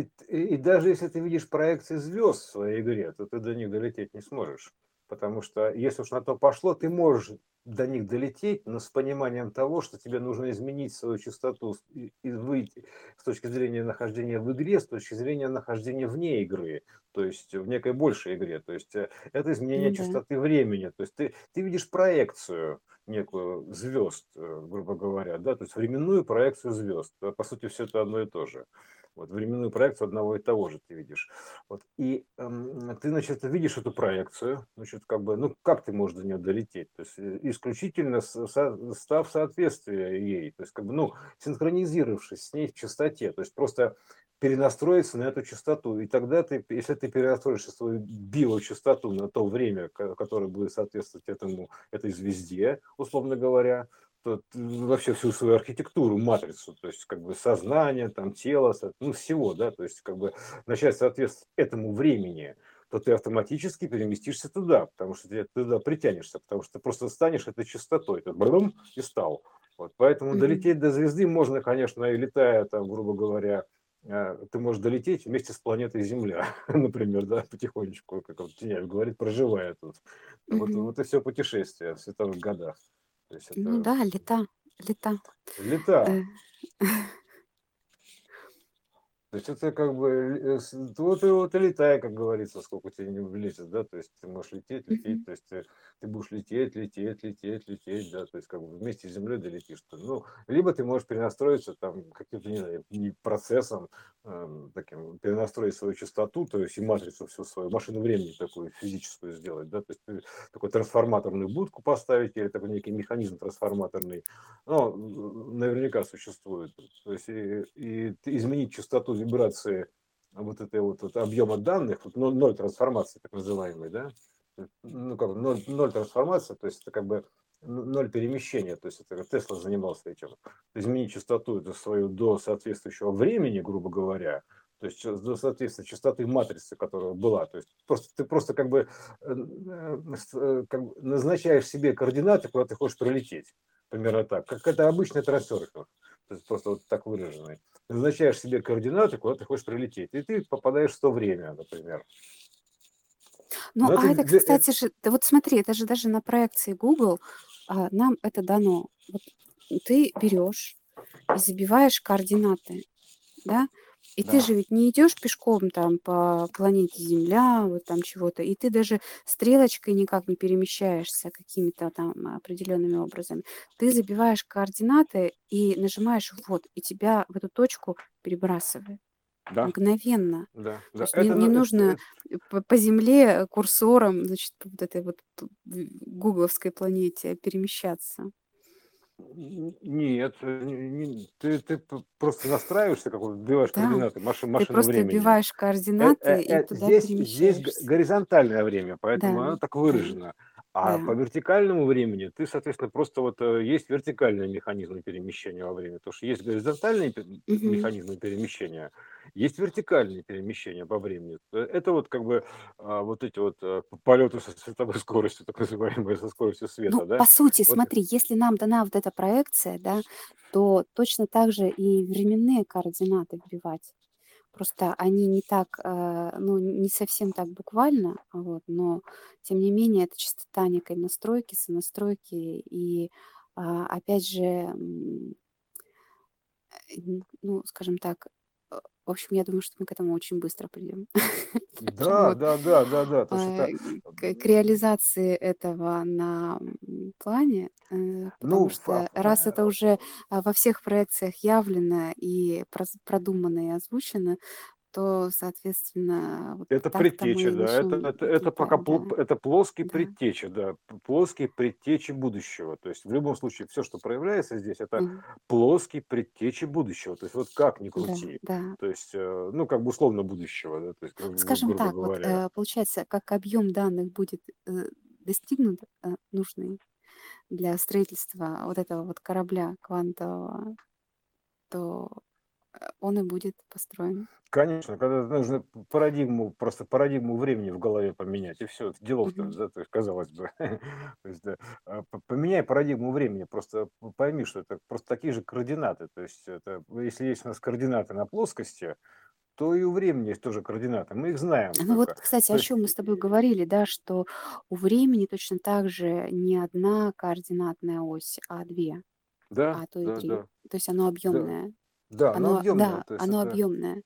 обратно. И даже если ты видишь проекции звезд в своей игре, то ты до них долететь не сможешь. Потому что если уж на то пошло, ты можешь до них долететь, но с пониманием того, что тебе нужно изменить свою частоту и выйти с точки зрения нахождения в игре, с точки зрения нахождения вне игры, то есть в некой большей игре. То есть э, это изменение ну, частоты времени. То есть ты, ты видишь проекцию некую звезд, э, грубо говоря, да, то есть временную проекцию звезд. По сути, все это одно и то же. Вот временную проекцию одного и того же ты видишь. Вот. И эм, ты, значит, видишь эту проекцию, значит, как бы, ну, как ты можешь до нее долететь? То есть э, исключительно со, став соответствие ей, то есть, как бы, ну, синхронизировавшись с ней в частоте, то есть просто перенастроиться на эту частоту. И тогда ты, если ты перенастроишь свою биочастоту на то время, которое будет соответствовать этому, этой звезде, условно говоря, вообще всю свою архитектуру, матрицу, то есть как бы сознание, там тело, ну всего, да, то есть как бы начать соответствовать этому времени, то ты автоматически переместишься туда, потому что ты туда притянешься, потому что ты просто станешь этой частотой, ты брум и стал. Вот, поэтому mm-hmm. долететь до звезды можно, конечно, и летая там, грубо говоря, э, ты можешь долететь вместе с планетой Земля, например, да, потихонечку, как вот Теняев говорит, проживая тут. Mm-hmm. Вот, вот и все путешествие в световых годах. То есть Ну да, лета, лета. лета. Э, То есть это как бы, э, вот и вот и летай, как говорится, сколько тебе не влезет, да, то есть ты можешь лететь, лететь, то есть ты, ты будешь лететь, лететь, лететь, лететь, да, то есть как бы вместе с землей долетишь. Ну, либо ты можешь перенастроиться там каким-то, не знаю, процессом, э, таким, перенастроить свою частоту, то есть и матрицу всю свою, машину времени такую физическую сделать, да, то есть ты такой трансформаторную будку поставить или такой некий механизм трансформаторный, ну, наверняка существует, то есть и, и изменить частоту вибрации вот этой вот, вот объема данных, вот ноль, ноль трансформации так называемой, да, ну как ноль, ноль трансформация, то есть это как бы ноль перемещения, то есть это Тесла занимался этим, изменить частоту эту свою до соответствующего времени, грубо говоря, то есть до соответствия частоты матрицы, которая была, то есть просто ты просто как бы, э, э, как бы назначаешь себе координаты, куда ты хочешь пролететь, примерно так, как это обычный трансфер, то есть просто вот так выраженный назначаешь себе координаты, куда ты хочешь прилететь, и ты попадаешь в то время, например. Ну, Но а это, это, кстати же, да вот смотри, это же даже на проекции Google а, нам это дано. Вот ты берешь и забиваешь координаты, да, и ты же ведь не идешь пешком там по планете Земля, вот там чего-то, и ты даже стрелочкой никак не перемещаешься какими-то там определенными образами. Ты забиваешь координаты и нажимаешь вот, и тебя в эту точку перебрасывает Да, мгновенно. да, да. не, Это, не на- нужно по, по Земле курсором, значит, по вот этой вот гугловской планете перемещаться. Нет, э, не- ты, ты просто настраиваешься, как вот вбиваешь Да, координаты маши- ты машины просто времени. вбиваешь Э, э, координаты и э, туда Здесь, здесь горизонтальное время, поэтому Да, оно так да, А по да. вертикальному времени ты, соответственно, просто вот э, есть вертикальные механизмы перемещения во времени, потому что есть горизонтальные пе- Мгм. механизмы перемещения, есть вертикальные перемещения по времени. Э, Это вот как бы а, вот эти вот э, полеты со световой скоростью, так называемые, со скоростью света, Ну, да? по сути, Вот смотри, если нам дана вот эта проекция, да, то точно так же и временные координаты вбивать. Просто они не так, э, ну, не совсем так буквально, вот, но тем не менее это частота некой настройки, сонастройки. И а, опять же, э, ну, скажем так, в общем, я думаю, что мы к этому очень быстро придем. Да, да, да, да, да, к реализации этого на плане, э, потому ну, что раз это уже а, во всех проекциях явлено и продумано и озвучено, то, соответственно, вот Это так-то мы предтеча, и да, это, это, это пока да, это плоский да. предтеча, да, плоский предтечи будущего. То есть в любом случае все, что проявляется здесь, это Мгм. плоский предтечи будущего. То есть вот как ни Да, крути, да. то есть, э, ну, как бы условно будущего, да, то есть, гру- гру- Скажем грубо так, вот говоря. э, получается, как объем данных будет э, достигнут нужный для строительства вот этого вот корабля квантового, то он и будет построен. Конечно, когда нужно парадигму, просто парадигму времени в голове поменять, и все, делов-то, Мгм. да, то есть, казалось бы. То есть, да, а, поменяй парадигму времени, просто пойми, что это просто такие же координаты. То есть, это, если есть у нас координаты на плоскости, то и у времени есть тоже координаты. Мы их знаем Ну вот, только. кстати, То о чем мы с тобой говорили, да, что у времени точно так же не одна координатная ось, а две, да, а то и да, три. да, То есть оно объемное. да, оно Оно, объемное, да, то есть оно это, объемное.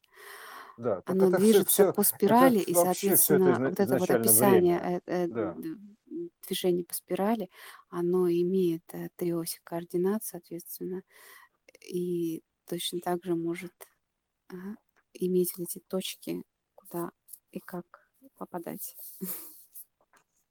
да, Оно это движется все, по это спирали, и, это соответственно, изна- вот это вот описание э, э, Да. движения по спирали, оно имеет э, три оси координат, соответственно, и точно так же может ага, иметь эти точки, куда и как попадать.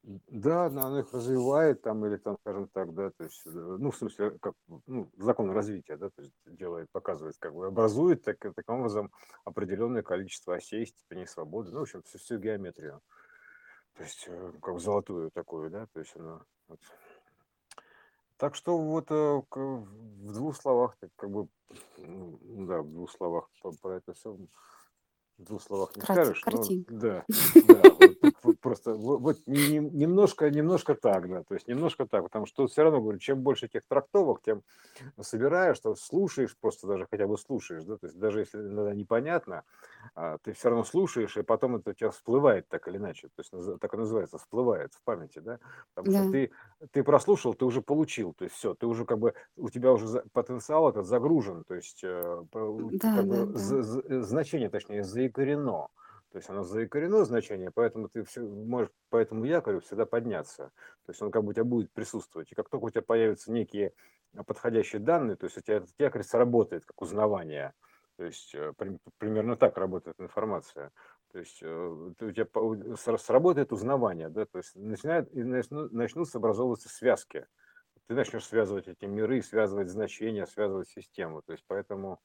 Да, но оно их развивает там, или там, скажем так, да, то есть, э, ну, в смысле, как, ну, закон развития, да, то есть делает, показывает, как бы образует так, таким образом определенное количество осей, степеней свободы, ну, в общем, всю, всю геометрию, то есть, э, как золотую такую, да, то есть она, вот. Так что вот э, в двух словах, так как бы, ну, да, в двух словах про это все в двух словах не Крати- скажешь, но картинка. да, да, вот просто вот, вот не- не- немножко, немножко так, да, то есть немножко так, потому что все равно, говорю, чем больше этих трактовок, тем собираешь, то слушаешь, просто даже хотя бы слушаешь, да, то есть даже если иногда непонятно, а, ты все равно слушаешь, и потом это у тебя всплывает так или иначе, то есть так и называется, всплывает в памяти, да, потому что Да, ты, ты прослушал, ты уже получил, то есть все, ты уже как бы, у тебя уже потенциал этот загружен, то есть э, да, как да, бы да. значение, точнее, заикарено, то есть оно заикарено значение, поэтому ты все можешь по этому якорю всегда подняться, то есть он как бы у тебя будет присутствовать, и как только у тебя появятся некие а, подходящие данные, то есть у тебя этот якорь сработает как узнавание, то есть э, при- примерно так работает информация. То есть э, у тебя сработает узнавание, да, то есть начинает, и начну- начнутся образовываться связки. Ты начнешь связывать эти миры, связывать значения, связывать систему. То есть поэтому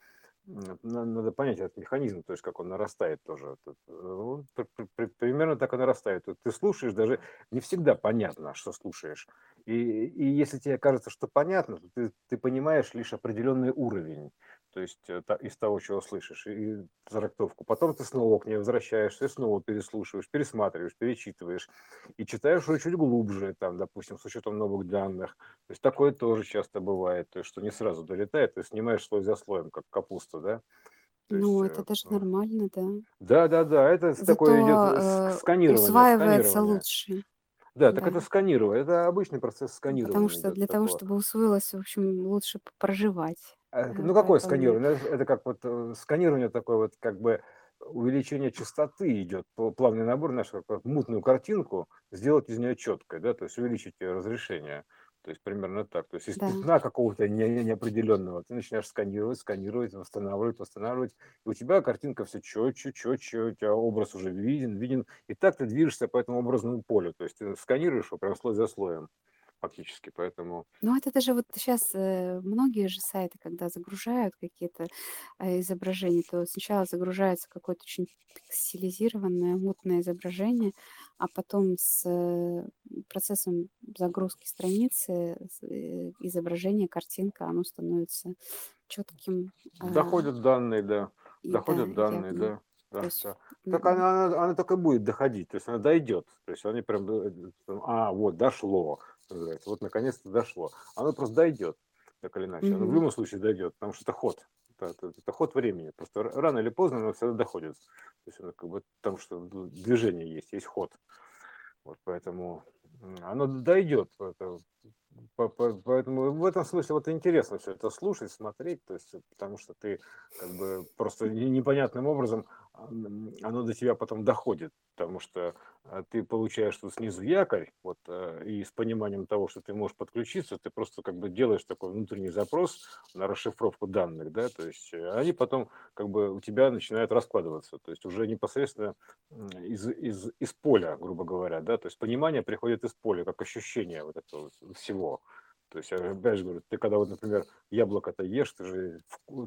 надо понять этот механизм, то есть как он нарастает тоже. Э, он при- при- при- примерно так и нарастает. Ты слушаешь, даже не всегда понятно, что слушаешь. И, и если тебе кажется, что понятно, то ты, ты понимаешь лишь определенный уровень, то есть э, из того, чего слышишь, и трактовку. Потом ты снова к ней возвращаешься, и снова переслушиваешь, пересматриваешь, перечитываешь и читаешь уже чуть глубже, там, допустим, с учетом новых данных. То есть такое тоже часто бывает, то есть что не сразу долетает, ты снимаешь слой за слоем, как капусту, да? То есть, Ну, это э, даже э, нормально, да. да, да, да, это с- такое идет Зато э, сканирование, усваивается сканирование. лучше, Да, так да. это сканирование, это обычный процесс Потому сканирования что идет для того, такого. чтобы усвоилось, в общем, лучше проживать. А, Ну, какое сканирование? Это, как вот э, сканирование такое вот как бы увеличение частоты идет, пл- плавный набор, знаешь, как мутную картинку, сделать из нее четкой, да, то есть увеличить ее разрешение. То есть примерно так. То есть из да, пятна какого-то не- неопределенного ты начинаешь сканировать, сканировать, восстанавливать, восстанавливать. И у тебя картинка все четче, четче, у тебя образ уже виден, виден. И так ты движешься по этому образному полю. То есть ты сканируешь его прям слой за слоем фактически. Поэтому Ну, это даже вот сейчас многие же сайты, когда загружают какие-то э, изображения, то сначала загружается какое-то очень пикселизированное, мутное изображение, а потом с э, процессом загрузки страницы э, изображение, картинка, оно становится четким доходят данные, да. и да, Доходят данные, явным. да. То Да, есть, да. Так она, она, она так и будет доходить, то есть она дойдет. То есть они прям, э, э, а, вот, дошло, что называется. вот наконец-то дошло. Оно просто дойдет, так или иначе. Оно в любом случае дойдет, потому что это ход. Это, это- это ход времени. Просто рано или поздно оно всегда доходит. То есть оно как бы, потому что движение есть, есть ход. Вот поэтому оно дойдет. Это- по- по- Поэтому в этом смысле вот интересно все это слушать, смотреть, то есть, потому что ты как бы просто не- непонятным образом м, оно до тебя потом доходит, потому что а, ты получаешь тут снизу якорь, вот, э, и с пониманием того, что ты можешь подключиться, ты просто как бы делаешь такой внутренний запрос на расшифровку данных, да, то есть э, они потом как бы у тебя начинают раскладываться, то есть уже непосредственно из, из, из поля, грубо говоря, да, то есть понимание приходит из поля, как ощущение вот этого всего. То есть, опять же говорю, ты когда вот, например, яблоко-то ешь, ты же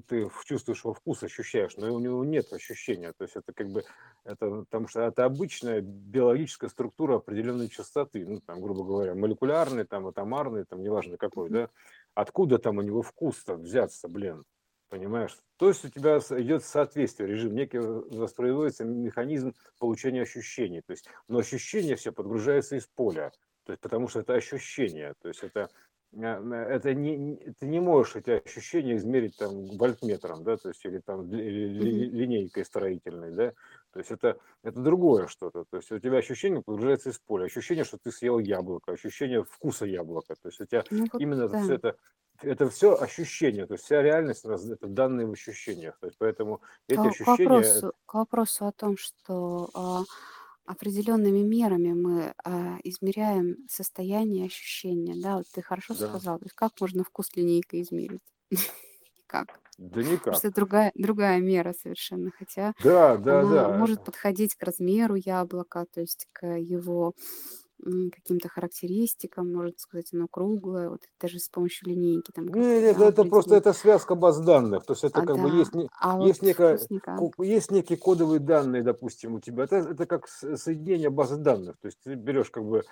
ты чувствуешь его вкус, ощущаешь, но у него нет ощущения. То есть это как бы, это, потому что это обычная биологическая структура определенной частоты, ну, там, грубо говоря, молекулярный, там, атомарный, там, неважно какой, да. Откуда там у него вкус-то взяться, блин? Понимаешь? То есть у тебя идет соответствие, режим, некий воспроизводится механизм получения ощущений. То есть, но ощущение все подгружается из поля. То есть, потому что это ощущение. То есть это Э, это не, ты не можешь эти ощущения измерить там вольтметром, да, то есть или там ли, ли, линейкой строительной, да, то есть это, это другое что-то, то есть у тебя ощущение погружается из поля, ощущение, что ты съел яблоко, ощущение вкуса яблока, то есть у тебя ну, именно да. все это, это все ощущения, то есть вся реальность это данные в ощущениях, то есть поэтому эти к, ощущения... К вопросу, к вопросу о том, что а, определенными мерами мы а, измеряем состояние, ощущения, да, вот ты хорошо Да. сказал, то есть как можно вкус линейкой измерить? Никак. Да никак. что другая, другая мера совершенно, хотя Да, да, она да. может подходить к размеру яблока, то есть к его каким-то характеристикам, можно сказать, оно круглое, вот даже с помощью линейки там Нет, да, это просто это связка баз данных, то есть это А, как бы есть, да, а есть вот некая, есть некие кодовые данные, допустим, у тебя. Это, это как соединение базы данных. То есть ты берешь как бы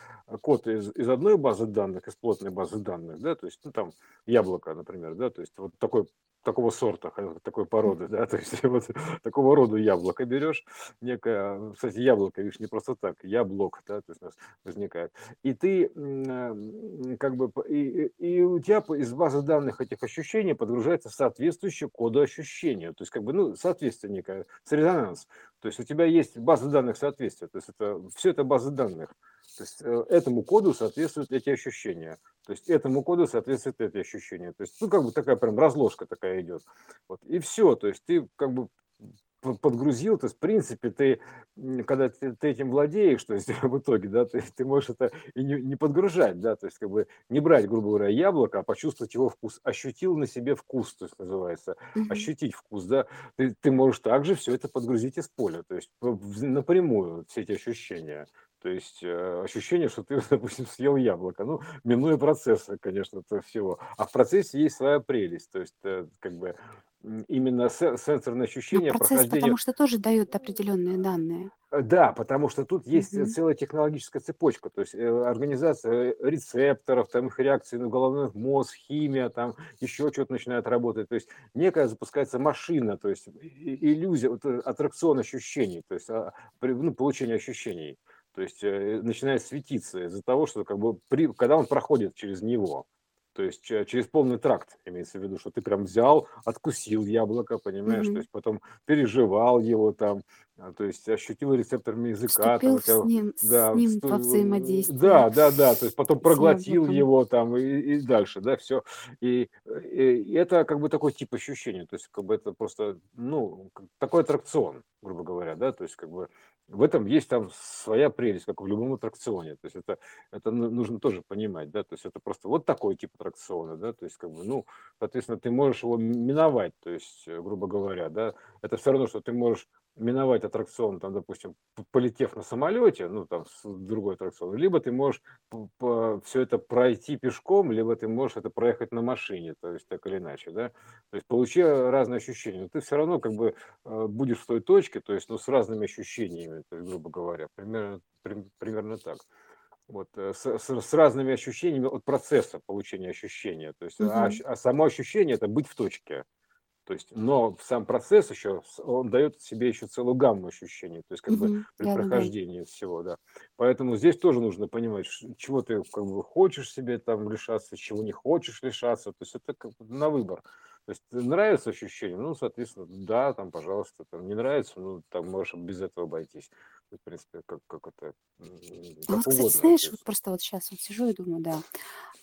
код из, из одной базы данных, из плотной базы данных, да, то есть ну, там яблоко, например, да, то есть вот такой такого сорта, такой породы, да, то есть вот такого рода яблоко берешь, некое, кстати, яблоко, видишь, не просто так, яблок, да, то есть у нас возникает. И ты как бы, и, и у тебя из базы данных этих ощущений подгружается соответствующее коду ощущения, то есть как бы, ну, соответствие некое, резонанс. То есть у тебя есть база данных соответствия, то есть это, все это базы данных. То есть э, этому коду соответствуют эти ощущения. То есть этому коду соответствуют эти ощущения. То есть, ну, как бы такая прям разложка такая идет. Вот. И все. То есть ты как бы подгрузил, то есть, в принципе, ты, когда ты, ты этим владеешь, то есть, в итоге, да, ты, ты можешь это и не, не подгружать, да, то есть, как бы, не брать, грубо говоря, яблоко, а почувствовать его вкус, ощутил на себе вкус, то есть, называется, ощутить вкус, да, ты, ты можешь также все это подгрузить из поля, то есть, напрямую все эти ощущения, то есть э, ощущение, что ты, допустим, съел яблоко. Ну, минуя процессы, конечно, это всего. А в процессе есть своя прелесть. То есть, э, как бы, именно сенсорное Но ощущение процесс, прохождения... потому что тоже дает определенные данные. Э, да, потому что тут есть Мгм. целая технологическая цепочка, то есть э, организация рецепторов, там их реакции на головной мозг, химия, там еще что-то начинает работать, то есть некая запускается машина, то есть иллюзия, вот, аттракцион ощущений, то есть а, ну, получение ощущений то есть э, начинает светиться из-за того, что как бы при, когда он проходит через него, то есть через полный тракт, имеется в виду, что ты прям взял, откусил яблоко, понимаешь, mm-hmm. то есть потом переживал его там, а, то есть ощутил рецепторами языка. Вступил там, с ним, да, с ним вступ... во взаимодействие. Да, да, да, то есть потом проглотил его там и, и дальше, да, все. И, и это как бы такой тип ощущения, то есть как бы это просто, ну, такой аттракцион, грубо говоря, да, то есть как бы в этом есть там своя прелесть, как в любом аттракционе. То есть это, это нужно тоже понимать, да, то есть это просто вот такой тип аттракциона, да, то есть как бы, ну, соответственно, ты можешь его миновать, то есть, грубо говоря, да, это все равно, что ты можешь миновать аттракцион, там, допустим, полетев на самолете, ну, там, с другой аттракцион, либо ты можешь все это пройти пешком, либо ты можешь это проехать на машине, то есть так или иначе, да, то есть получи разные ощущения, но ты все равно как бы э, будешь в той точке, то есть, ну, с разными ощущениями, то есть, грубо говоря, примерно, при, примерно так. Вот, э, с, с, с разными ощущениями от процесса получения ощущения. То есть, угу. а, а само ощущение это быть в точке. То есть, но сам процесс еще, он дает себе еще целую гамму ощущений, то есть как бы при да, прохождении да. всего, да. Поэтому здесь тоже нужно понимать, чего ты как бы хочешь себе там лишаться, чего не хочешь лишаться, то есть это как бы на выбор. То есть нравится ощущение, ну, соответственно, да, там, пожалуйста, там, не нравится, ну, там можешь без этого обойтись. В принципе, как, как это, как ну, вот, угодно. Кстати, знаешь, вот просто вот сейчас вот сижу и думаю, да,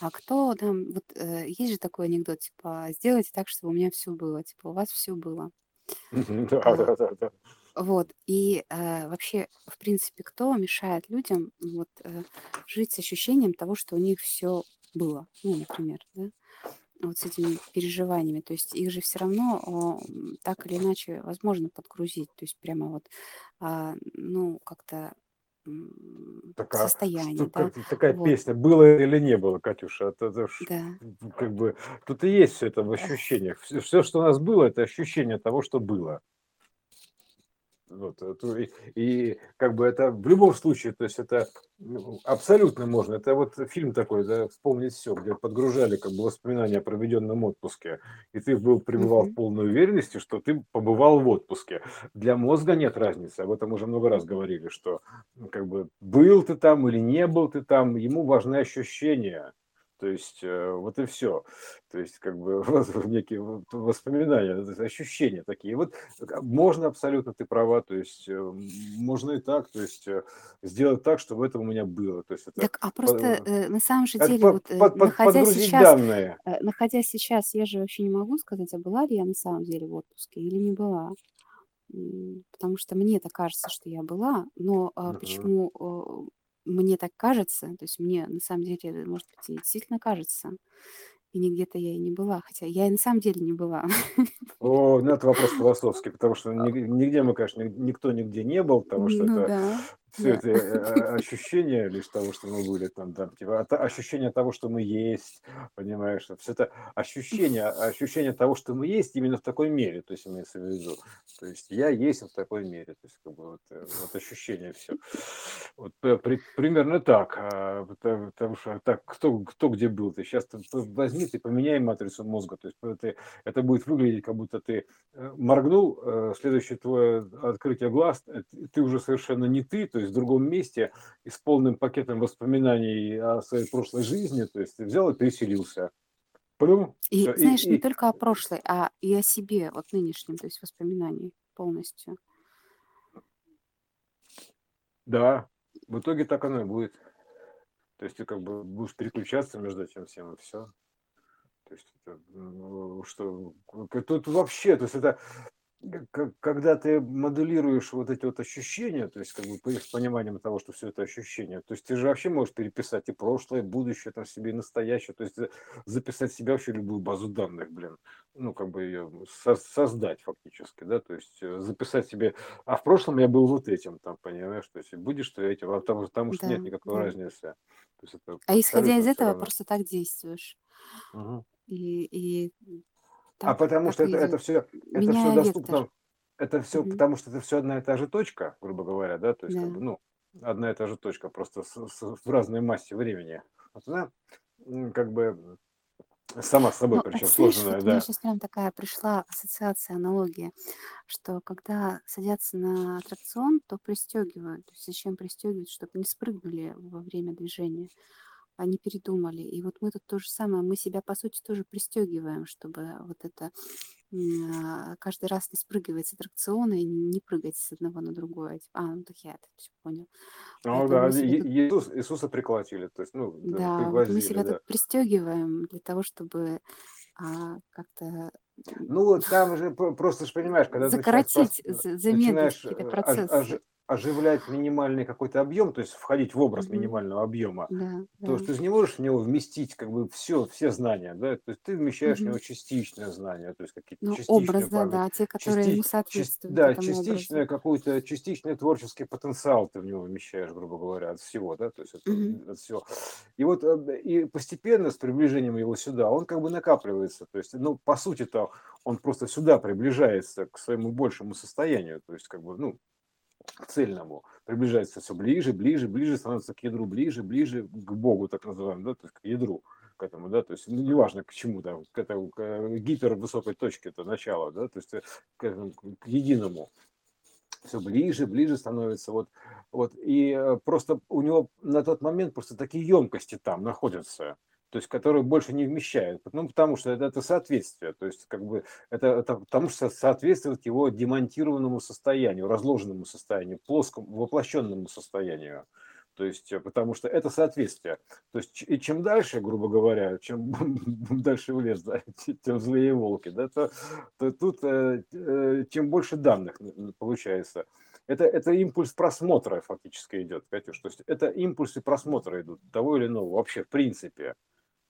а кто там, вот э, есть же такой анекдот, типа, сделайте так, чтобы у меня все было, типа, у вас все было. Да, да, да, да. Вот, и э, вообще, в принципе, кто мешает людям вот э, жить с ощущением того, что у них все было, ну, например, да? Вот с этими переживаниями. То есть их же все равно так или иначе возможно подгрузить. То есть прямо вот, а, ну, как-то такая, состояние. Что, да? Такая вот. песня было или не было, Катюша. Это, это да. как бы тут и есть все это в ощущениях. Все, что у нас было, это ощущение того, что было. Вот, и, и как бы это в любом случае, то есть это ну, абсолютно можно. Это вот фильм такой, да, вспомнить все, где подгружали как бы воспоминания о проведенном отпуске, и ты был пребывал mm-hmm. в полной уверенности, что ты побывал в отпуске. Для мозга нет разницы, об этом уже много раз говорили, что как бы был ты там или не был ты там, ему важны ощущения. То есть э, вот и все. То есть как бы некие воспоминания, ощущения такие. Вот можно абсолютно, ты права, то есть э, можно и так, то есть э, сделать так, чтобы это у меня было. То есть это так, а просто э, на самом же деле, под, вот, под, находя сейчас, данные. находя сейчас, я же вообще не могу сказать, а была ли я на самом деле в отпуске или не была. Потому что мне это кажется, что я была, но а, угу. почему мне так кажется, то есть мне на самом деле, может быть, и действительно кажется, и нигде-то я и не была, хотя я и на самом деле не была. О, ну это вопрос философский, потому что нигде мы, конечно, никто нигде не был, потому что ну, это да все да. это э, ощущение лишь того, что мы были там, да, типа, ощущение того, что мы есть, понимаешь, все это ощущение, ощущение того, что мы есть именно в такой мере, то есть имеется в виду, то есть я есть в такой мере, то есть как бы вот, э, вот ощущение все, вот при, примерно так, а, потому что так кто кто где был, ты? Сейчас возьми, ты поменяй матрицу мозга, то есть ты, это будет выглядеть, как будто ты э, моргнул, следующее твое открытие глаз, ты уже совершенно не ты, то есть в другом месте и с полным пакетом воспоминаний о своей прошлой жизни, то есть взял и переселился. Плюм, и все, знаешь, и, не и... только о прошлой, а и о себе, вот нынешнем, то есть воспоминаний полностью. Да, в итоге так оно и будет. То есть ты как бы будешь переключаться между этим всем и все. То есть это, ну, что тут вообще, то есть это когда ты моделируешь вот эти вот ощущения, то есть как бы с пониманием того, что все это ощущения, то есть ты же вообще можешь переписать и прошлое, и будущее там себе, и настоящее, то есть записать себя вообще любую базу данных, блин, ну как бы ее со- создать фактически, да, то есть э, записать себе, а в прошлом я был вот этим, там, понимаешь, то есть будешь ты этим, а потому, потому что нет никакой да. разницы. А исходя из этого равно. просто так действуешь. Угу. И, и а потому что это, это все, это все доступно, это все, угу. потому что это все одна и та же точка, грубо говоря, да, то есть, да. как бы, ну, одна и та же точка, просто с, с, в разной массе времени. Вот она как бы сама с собой, ну, причем сложная, вот да. Меня сейчас прям такая пришла ассоциация, аналогия, что когда садятся на аттракцион, то пристегивают. То есть зачем пристегивать, чтобы не спрыгнули во время движения они передумали. И вот мы тут то же самое, мы себя, по сути, тоже пристегиваем, чтобы вот это каждый раз не спрыгивать с аттракциона и не прыгать с одного на другое. Типа, а, ну так я это все понял. Ну да, Иисус, Иисуса приколотили, то есть, ну, да, вот мы себя да. тут пристегиваем для того, чтобы а, как-то ну, там же просто же понимаешь, когда закоротить, замедлить какие-то э, процессы оживлять минимальный какой-то объем, то есть входить в образ минимального объема, да, то да. что ты не можешь в него вместить как бы все, все знания, да, то есть ты вмещаешь в него частичное знание, то есть какие-то ну, частичные образ, да, да, те, которые части... ему соответствуют. Да, частичное какой-то частичный творческий потенциал ты в него вмещаешь, грубо говоря, от всего, да, то есть от, угу. от всего. И вот э, и постепенно с приближением его сюда он как бы накапливается, то есть, ну, по сути-то он просто сюда приближается к своему большему состоянию, то есть как бы, ну, к цельному, приближается все ближе, ближе, ближе, становится к ядру ближе, ближе, к Богу, так называемому, да, то есть к ядру, к этому, да, то есть ну, неважно к чему, да, к этому к гипервысокой точке, это начало, да, то есть э, к, к единому, все ближе, ближе становится, вот, вот, и э, просто у него на тот момент просто такие емкости там находятся, то есть которые больше не вмещают, ну, потому что это, это соответствие, то есть как бы это, это потому что соответствует его демонтированному состоянию, разложенному состоянию, плоскому, воплощенному состоянию. То есть, э, потому что это соответствие. То есть, и чем дальше, грубо говоря, чем дальше в лес, да, тем злые волки, да, то, то тут э, э, чем больше данных получается. Это, это импульс просмотра фактически идет, Катюш. То есть это импульсы просмотра идут того или иного вообще в принципе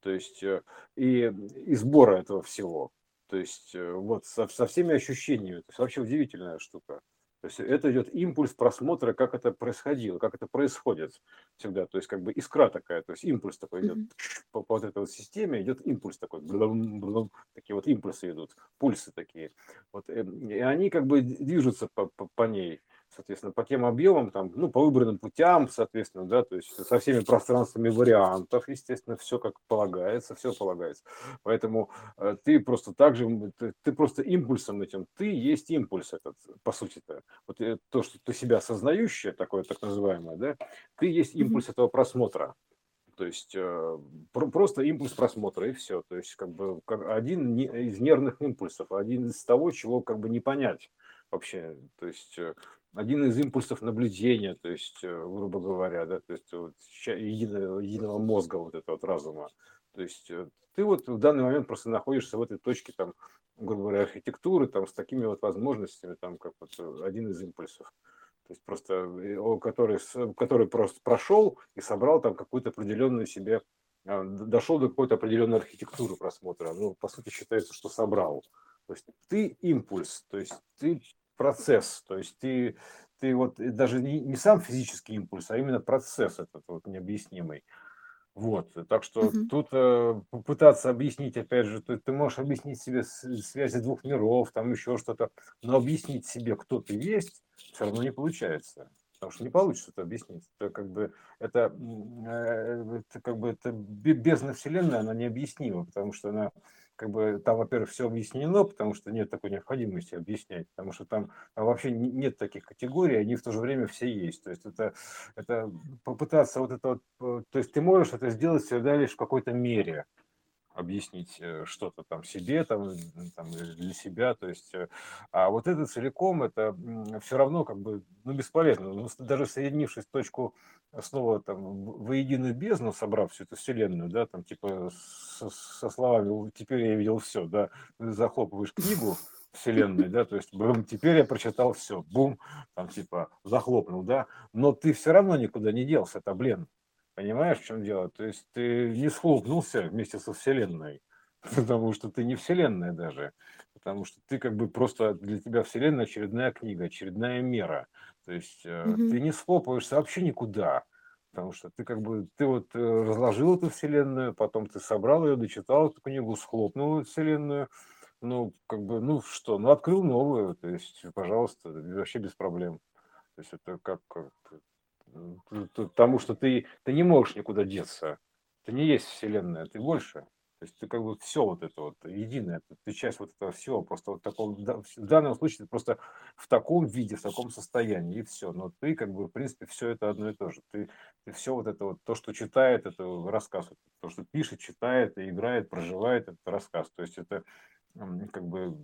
то есть э, и, и сбора этого всего. То есть э, вот со, со всеми ощущениями. То есть вообще удивительная штука. То есть это идет импульс просмотра, как это происходило, как это происходит всегда. То есть как бы искра такая, то есть импульс такой идет Мгм. по, по вот этой вот системе, идет импульс такой, блум, блум, такие вот импульсы идут, пульсы такие. Вот, э, и они как бы движутся по, по, по ней соответственно, по тем объемам, там, ну, по выбранным путям, соответственно, да, то есть со всеми пространствами вариантов, естественно, все как полагается, все полагается. Поэтому э, ты просто так же, ты, ты просто импульсом этим, ты есть импульс этот, по сути-то. Вот э, то, что ты себя осознающее, такое так называемое, да, ты есть импульс mm-hmm. этого просмотра. То есть э, просто импульс просмотра и все. То есть как бы как один из нервных импульсов, один из того, чего как бы не понять вообще. То есть э, один из импульсов наблюдения, то есть, э, грубо говоря, да, то есть вот, единого, единого мозга вот этого вот разума. То есть э, ты вот в данный момент просто находишься в этой точке, там, грубо говоря, архитектуры, там, с такими вот возможностями, там, как вот э, один из импульсов. То есть просто, который, который просто прошел и собрал там какую-то определенную себе, а, дошел до какой-то определенной архитектуры просмотра. Ну, по сути, считается, что собрал. То есть ты импульс, то есть ты процесс. То есть ты, ты вот даже не, не сам физический импульс, а именно процесс этот вот необъяснимый. Вот, так что угу. тут э, попытаться объяснить, опять же, ты, ты можешь объяснить себе связи двух миров, там еще что-то, но объяснить себе, кто ты есть, все равно не получается, потому что не получится это объяснить. Это как бы это, э, это как бы это бездна вселенная, она необъяснима, потому что она как бы там, во-первых, все объяснено, потому что нет такой необходимости объяснять, потому что там, там вообще нет таких категорий, они в то же время все есть. То есть это, это попытаться вот это вот, то есть ты можешь это сделать всегда лишь в какой-то мере, объяснить э, что-то там себе, там, там для себя, то есть, э, а вот это целиком, это все равно как бы, ну, бесполезно, ну, даже соединившись в точку снова там в единую бездну, собрав всю эту вселенную, да, там типа со, со словами «теперь я видел все», да, захлопываешь книгу, вселенной, да, то есть бум, теперь я прочитал все, бум, там типа захлопнул, да, но ты все равно никуда не делся, это блин, Понимаешь, в чем дело? То есть ты не схлопнулся вместе со Вселенной, потому что ты не Вселенная даже, потому что ты как бы просто для тебя Вселенная очередная книга, очередная мера. То есть mm-hmm. ты не схлопываешься вообще никуда, потому что ты как бы, ты вот э, разложил эту Вселенную, потом ты собрал ее, дочитал эту книгу, схлопнул Вселенную, ну, как бы, ну что, ну, открыл новую, то есть, пожалуйста, вообще без проблем. То есть это как, как Потому что ты, ты не можешь никуда деться. Ты не есть Вселенная, ты больше. То есть ты как бы все вот это вот единое, ты часть вот этого всего, просто вот таком, в данном случае ты просто в таком виде, в таком состоянии, и все. Но ты как бы, в принципе, все это одно и то же. Ты, ты все вот это вот, то, что читает, это рассказ, то, что пишет, читает, и играет, проживает, это рассказ. То есть это как бы,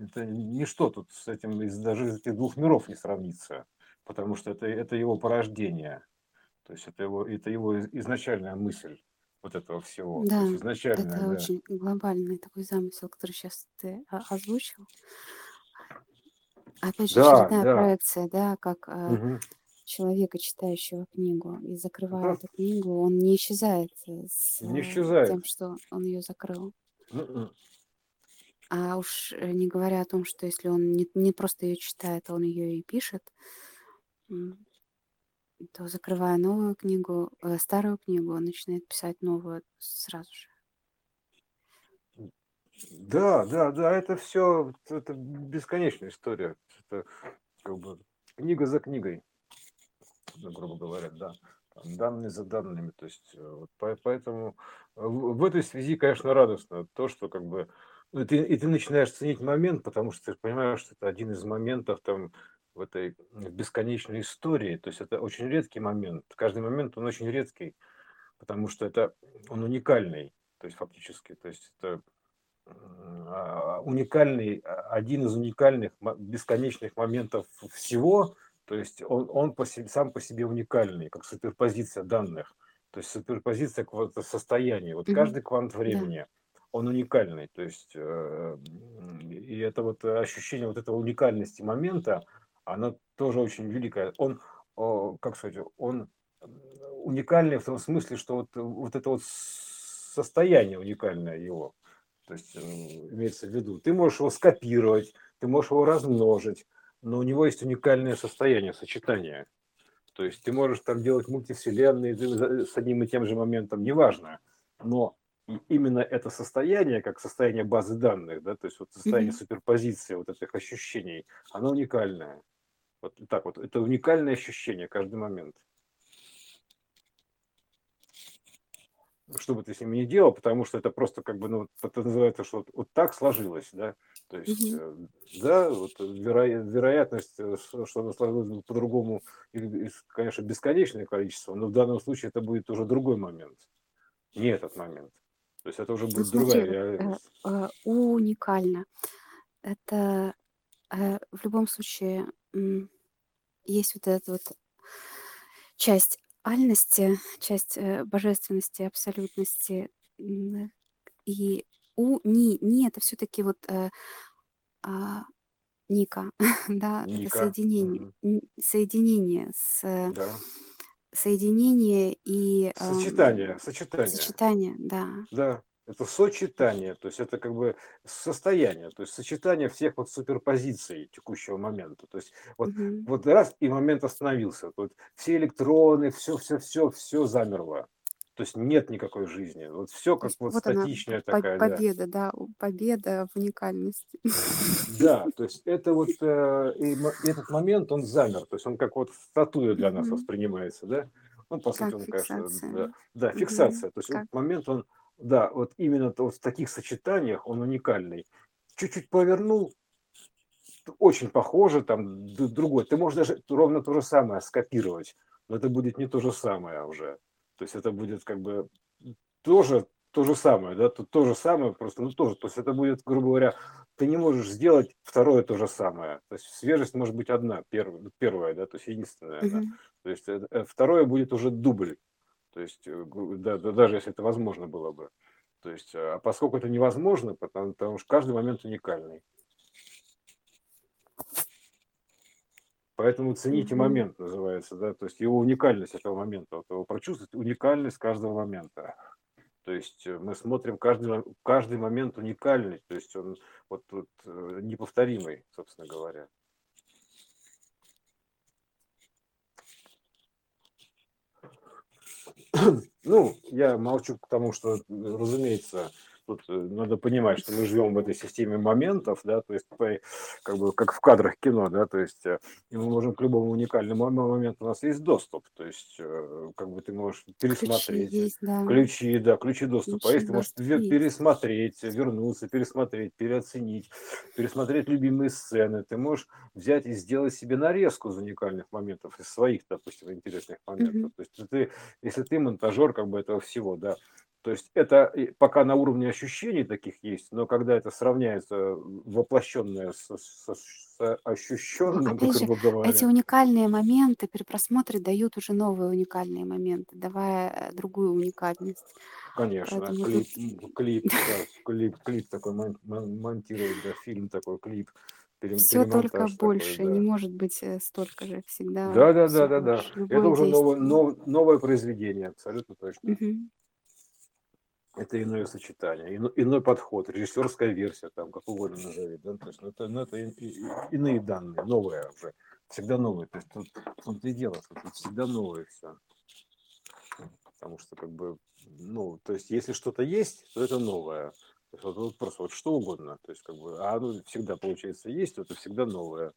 это ничто тут с этим, даже из этих двух миров не сравнится потому что это, это его порождение. То есть это его, это его изначальная мысль вот этого всего. Да, изначально, это да. очень глобальный такой замысел, который сейчас ты озвучил. Опять же, да, очередная да. проекция, да, как угу. человека, читающего книгу, и закрывая да. эту книгу, он не исчезает с не исчезает. тем, что он ее закрыл. Ну, а уж э, не говоря о том, что если он не, не просто ее читает, а он ее и пишет, то закрывая новую книгу, э, старую книгу, он начинает писать новую сразу же. Да, да, да, это все, это бесконечная история. Это как бы книга за книгой, ну, грубо говоря, да. Там, данные за данными. То есть, э, вот, поэтому в, в этой связи, конечно, радостно то, что как бы ну, ты, и ты начинаешь ценить момент, потому что ты понимаешь, что это один из моментов там в этой бесконечной истории. То есть это очень редкий момент. Каждый момент, он очень редкий, потому что это он уникальный, то есть фактически. То есть это а, уникальный, а, один из уникальных бесконечных моментов всего, то есть он, он по себе, сам по себе уникальный, как суперпозиция данных, то есть суперпозиция какого-то состояния. Вот mm-hmm. каждый квант времени, yeah. он уникальный, то есть э, и это вот ощущение вот этого уникальности момента, она тоже очень великая. Он, как сказать, он уникальный в том смысле, что вот, вот это вот состояние уникальное его, то есть э, имеется в виду, ты можешь его скопировать, ты можешь его размножить, но у него есть уникальное состояние, сочетание. То есть ты можешь там делать мультивселенные с одним и тем же моментом, неважно. Но именно это состояние, как состояние базы данных, да, то есть вот состояние mm-hmm. суперпозиции вот этих ощущений, оно уникальное. Вот так вот, это уникальное ощущение каждый момент. Что бы ты с ними ни делал, потому что это просто как бы, ну, это называется, что вот, вот так сложилось, да, то есть, mm-hmm. да, вот веро, вероятность, э, что оно сложилось по-другому, конечно, бесконечное количество, но в данном случае это будет уже другой момент, не этот момент. То есть это уже будет ну, другая смотри, реальность. Э, э, уникально. Это в любом случае есть вот эта вот часть альности, часть э, божественности, абсолютности. И у ни, ни это все-таки вот э, а, Ника, да, Ника. соединение, Мгм. соединение с Да. соединение и Сочетание, сочетание. сочетание, да. Да, это сочетание, то есть это как бы состояние, то есть сочетание всех вот суперпозиций текущего момента. То есть вот, Мгм. вот раз и момент остановился. Вот все электроны, все, все, все, все замерло. То есть нет никакой жизни. Вот все как вот вот она, статичная по- такая, да. победа, да, у- победа в уникальности. Да, то есть это вот э, этот момент он замер, то есть он как вот статуя для нас Мгм. воспринимается, да? Ну, по сути, Как он, конечно, да, фиксация. да, фиксация. То есть Как? этот момент он, да, вот именно вот в таких сочетаниях он уникальный. Чуть-чуть повернул, очень похоже, там другой. Ты можешь даже ровно то же самое скопировать, но это будет не то же самое уже. То есть это будет как бы тоже то же самое, да, то, то же самое, просто, ну тоже, то есть это будет, грубо говоря, ты не можешь сделать второе то же самое. То есть свежесть может быть одна, первая, первая да, то есть единственная. Она. Мгм. То есть э, э, второе будет уже дубль. То есть э, да, да, даже если это возможно было бы. То есть, э, а поскольку это невозможно, потому, потому что каждый момент уникальный. Поэтому цените момент, называется, да, то есть его уникальность этого момента, вот его прочувствовать уникальность каждого момента. То есть э, мы смотрим каждый, каждый момент уникальный, то есть он вот, вот неповторимый, собственно говоря. Ну, я молчу к тому, что, разумеется, тут э, надо понимать, что мы живем в этой системе моментов, да, то есть как бы как в кадрах кино, да, то есть э, и мы можем к любому уникальному мо- моменту у нас есть доступ, то есть э, как бы ты можешь Ключи пересмотреть есть, да. ключи, да, ключи доступа, а Ключи есть ты можешь есть. пересмотреть, вернуться, пересмотреть, переоценить, пересмотреть любимые сцены, ты можешь взять и сделать себе нарезку из уникальных моментов, из своих, допустим, интересных моментов, Мгм. то есть ты, если ты монтажер как бы этого всего, да, то есть это пока на уровне ощущений таких есть, но когда это сравняется воплощенное с, с- с Ну, ощущенным, опять же, грубо эти говоря, уникальные моменты при просмотре дают уже новые уникальные моменты, давая э, другую уникальность. конечно, Поэтому клип, тут клип, да, клип, клип такой мон- мон- монтировать, да, фильм такой, клип, все только такой, больше, не да. может быть э, столько же, всегда Да, да, да, да, да. Это уже новое, нов- новое произведение, абсолютно точно. Мгм. Это иное сочетание, ино- иной подход, режиссерская версия, там, как угодно назови, да, то есть, ну, это, ну, это иные данные, новые уже, всегда новые, то есть тут, том-то и дело, тут всегда новое все, потому что, как бы, ну, то есть, если что-то есть, то это новое, то есть, вот, вот просто вот что угодно, то есть, как бы, а оно всегда, получается, есть, то это всегда новое,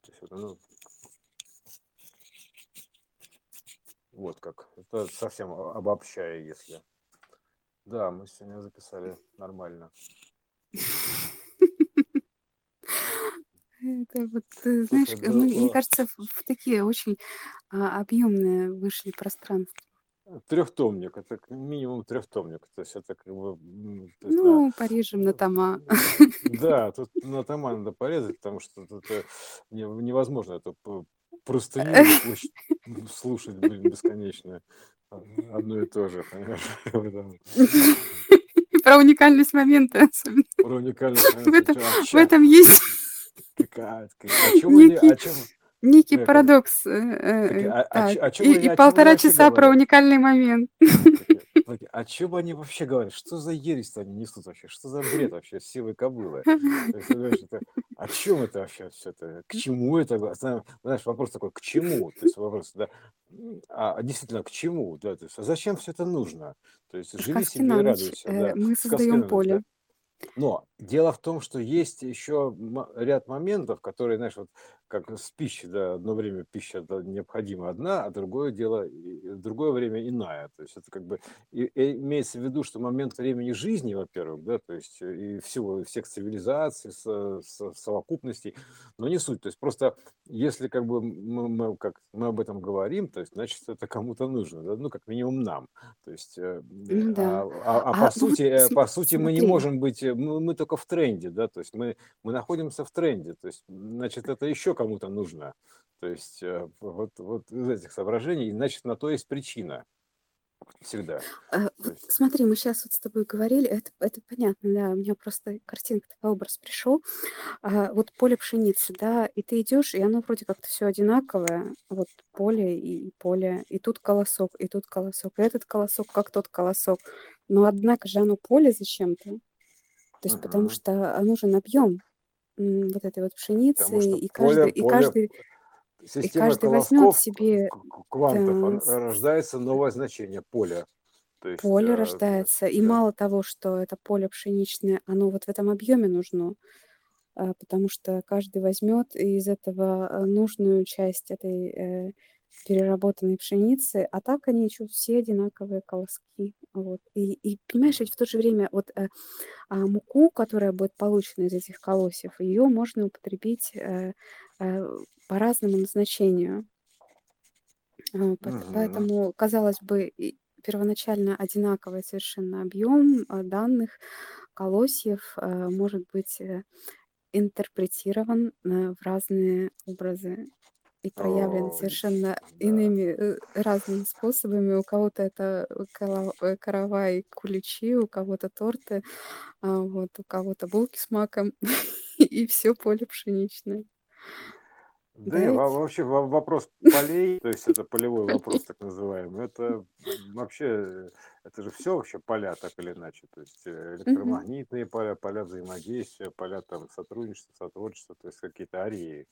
то есть, это, ну, вот как, это совсем обобщая, если, да, мы сегодня записали нормально. Это вот, э, знаешь, э, да, мы, мне кажется, в, такие очень а, объемные вышли пространства. трехтомник, это минимум трехтомник, то есть это как бы, есть на, Ну, порежем на тома. да, тут на тома надо порезать, потому что тут э, не- невозможно это п- простыню слуш- слушать, блин, бесконечно, одно и то же, понимаешь, Про уникальность момента про уникальность, В момента, этом, а в чё, этом есть они, некий, парадокс. а, чем и, полтора часа про уникальный момент. Такие, о чем они вообще говорят? Что за ересь они несут вообще? Что за бред вообще с силой кобылы? То есть, это, о чем это вообще все это? К чему это? Знаешь, вопрос такой, к чему? То есть вопрос, да, а действительно, к чему? Да, то есть, а зачем все это нужно? То есть живи Сказки себе и на ночь. радуйся, Э, да. Мы Сказки создаем на ночь, да. поле. Но дело в том, что есть еще ряд моментов, которые, знаешь, вот как с пищей, да, одно время пища да, необходима одна, а другое дело, в другое время иная. То есть это как бы и- и имеется в виду, что момент времени жизни, во-первых, да, то есть э, и всего, всех цивилизаций, со- со- совокупностей, но не суть. То есть просто если как бы мы, мы, как мы об этом говорим, то есть значит это кому-то нужно, да, ну как минимум нам. То есть, э, да. а, а- а А по ну вот сути, э, по сути мы не можем быть, мы, мы только в тренде, да, то есть мы, мы находимся в тренде, то есть, значит, это еще кому-то нужно. То есть э, вот, вот из этих соображений, значит, на то есть причина всегда. вот есть, смотри, мы сейчас вот с тобой говорили, это, это понятно, да, у меня просто картинка, такой образ пришел. А, вот поле пшеницы, да, и ты идешь, и оно вроде как-то все одинаковое, вот поле и, и поле, и тут колосок, и тут колосок, и этот колосок, как тот колосок. Но однако же оно поле зачем-то. То есть потому мгм. что а, нужен объем вот этой вот пшеницы, потому и поле, каждый, и поле, каждый, и система каждый возьмет себе квантов, да, с- рождается новое значение поля. То есть, поле э, рождается. И да. мало того, что это поле пшеничное, оно вот в этом объеме нужно, а, потому что каждый возьмет из этого а, нужную часть этой э, переработанной пшеницы, а так они еще все одинаковые колоски. Вот. И, и понимаешь, ведь в то же время вот э, а муку, которая будет получена из этих колосьев, ее можно употребить э, э, по разному назначению. А, пот- Мгм. Поэтому, казалось бы, первоначально одинаковый совершенно объем а, данных колосьев а, может быть э, интерпретирован э, в разные образы и проявлен О, совершенно да. иными э, разными способами. У кого-то это кола- э, каравай, куличи, у кого-то торты, а вот у кого-то булки с маком, и все поле пшеничное. Да, Да, и вообще во- вопрос полей, то есть это полевой вопрос так называемый, это вообще, э, это же все вообще поля так или иначе, то есть электромагнитные поля, поля взаимодействия, поля там сотрудничества, сотворчества, то есть какие-то есть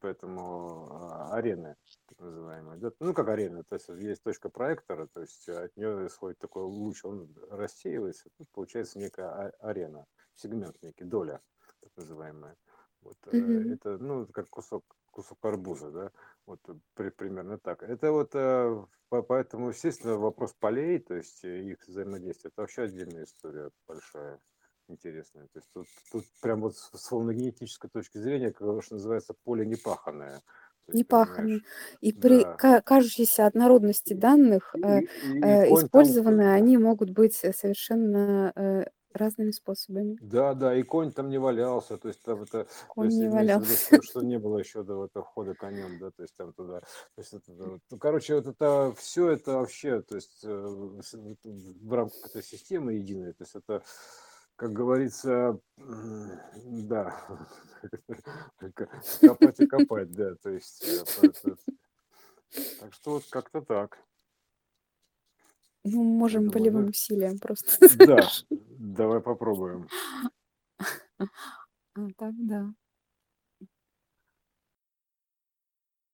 поэтому а, арены так называемые, да, ну как арена, то есть есть точка проектора, то есть от нее исходит такой луч, он рассеивается, тут получается некая а- арена, сегмент некий, доля так называемая. Вот, э, Мгм. это, ну, как кусок, кусок арбуза, да, вот э, при- примерно так. Это вот, э, по- поэтому, естественно, вопрос полей, то есть э, их взаимодействие, это вообще отдельная история большая, интересная. То есть тут, тут прям вот с фоногенетической точки зрения, как что называется, поле непаханное. Есть, Непаханные. понимаешь, И при да. кажущейся однородности данных И, э, и, и э, конь там, они могут быть э, совершенно разными способами. да, да, и конь там не валялся, то есть там это, то Конь есть не виду, валялся. что, что не было еще до этого хода конем, да, то есть там туда, то есть это, да, ну, короче, вот это все это вообще, то есть в рамках этой системы единой, то есть это, как говорится, да, копать и копать, да, то есть, э, так что вот как-то так, Ну, я можем думаю, волевым да, усилием просто да, давай попробуем. А так, да.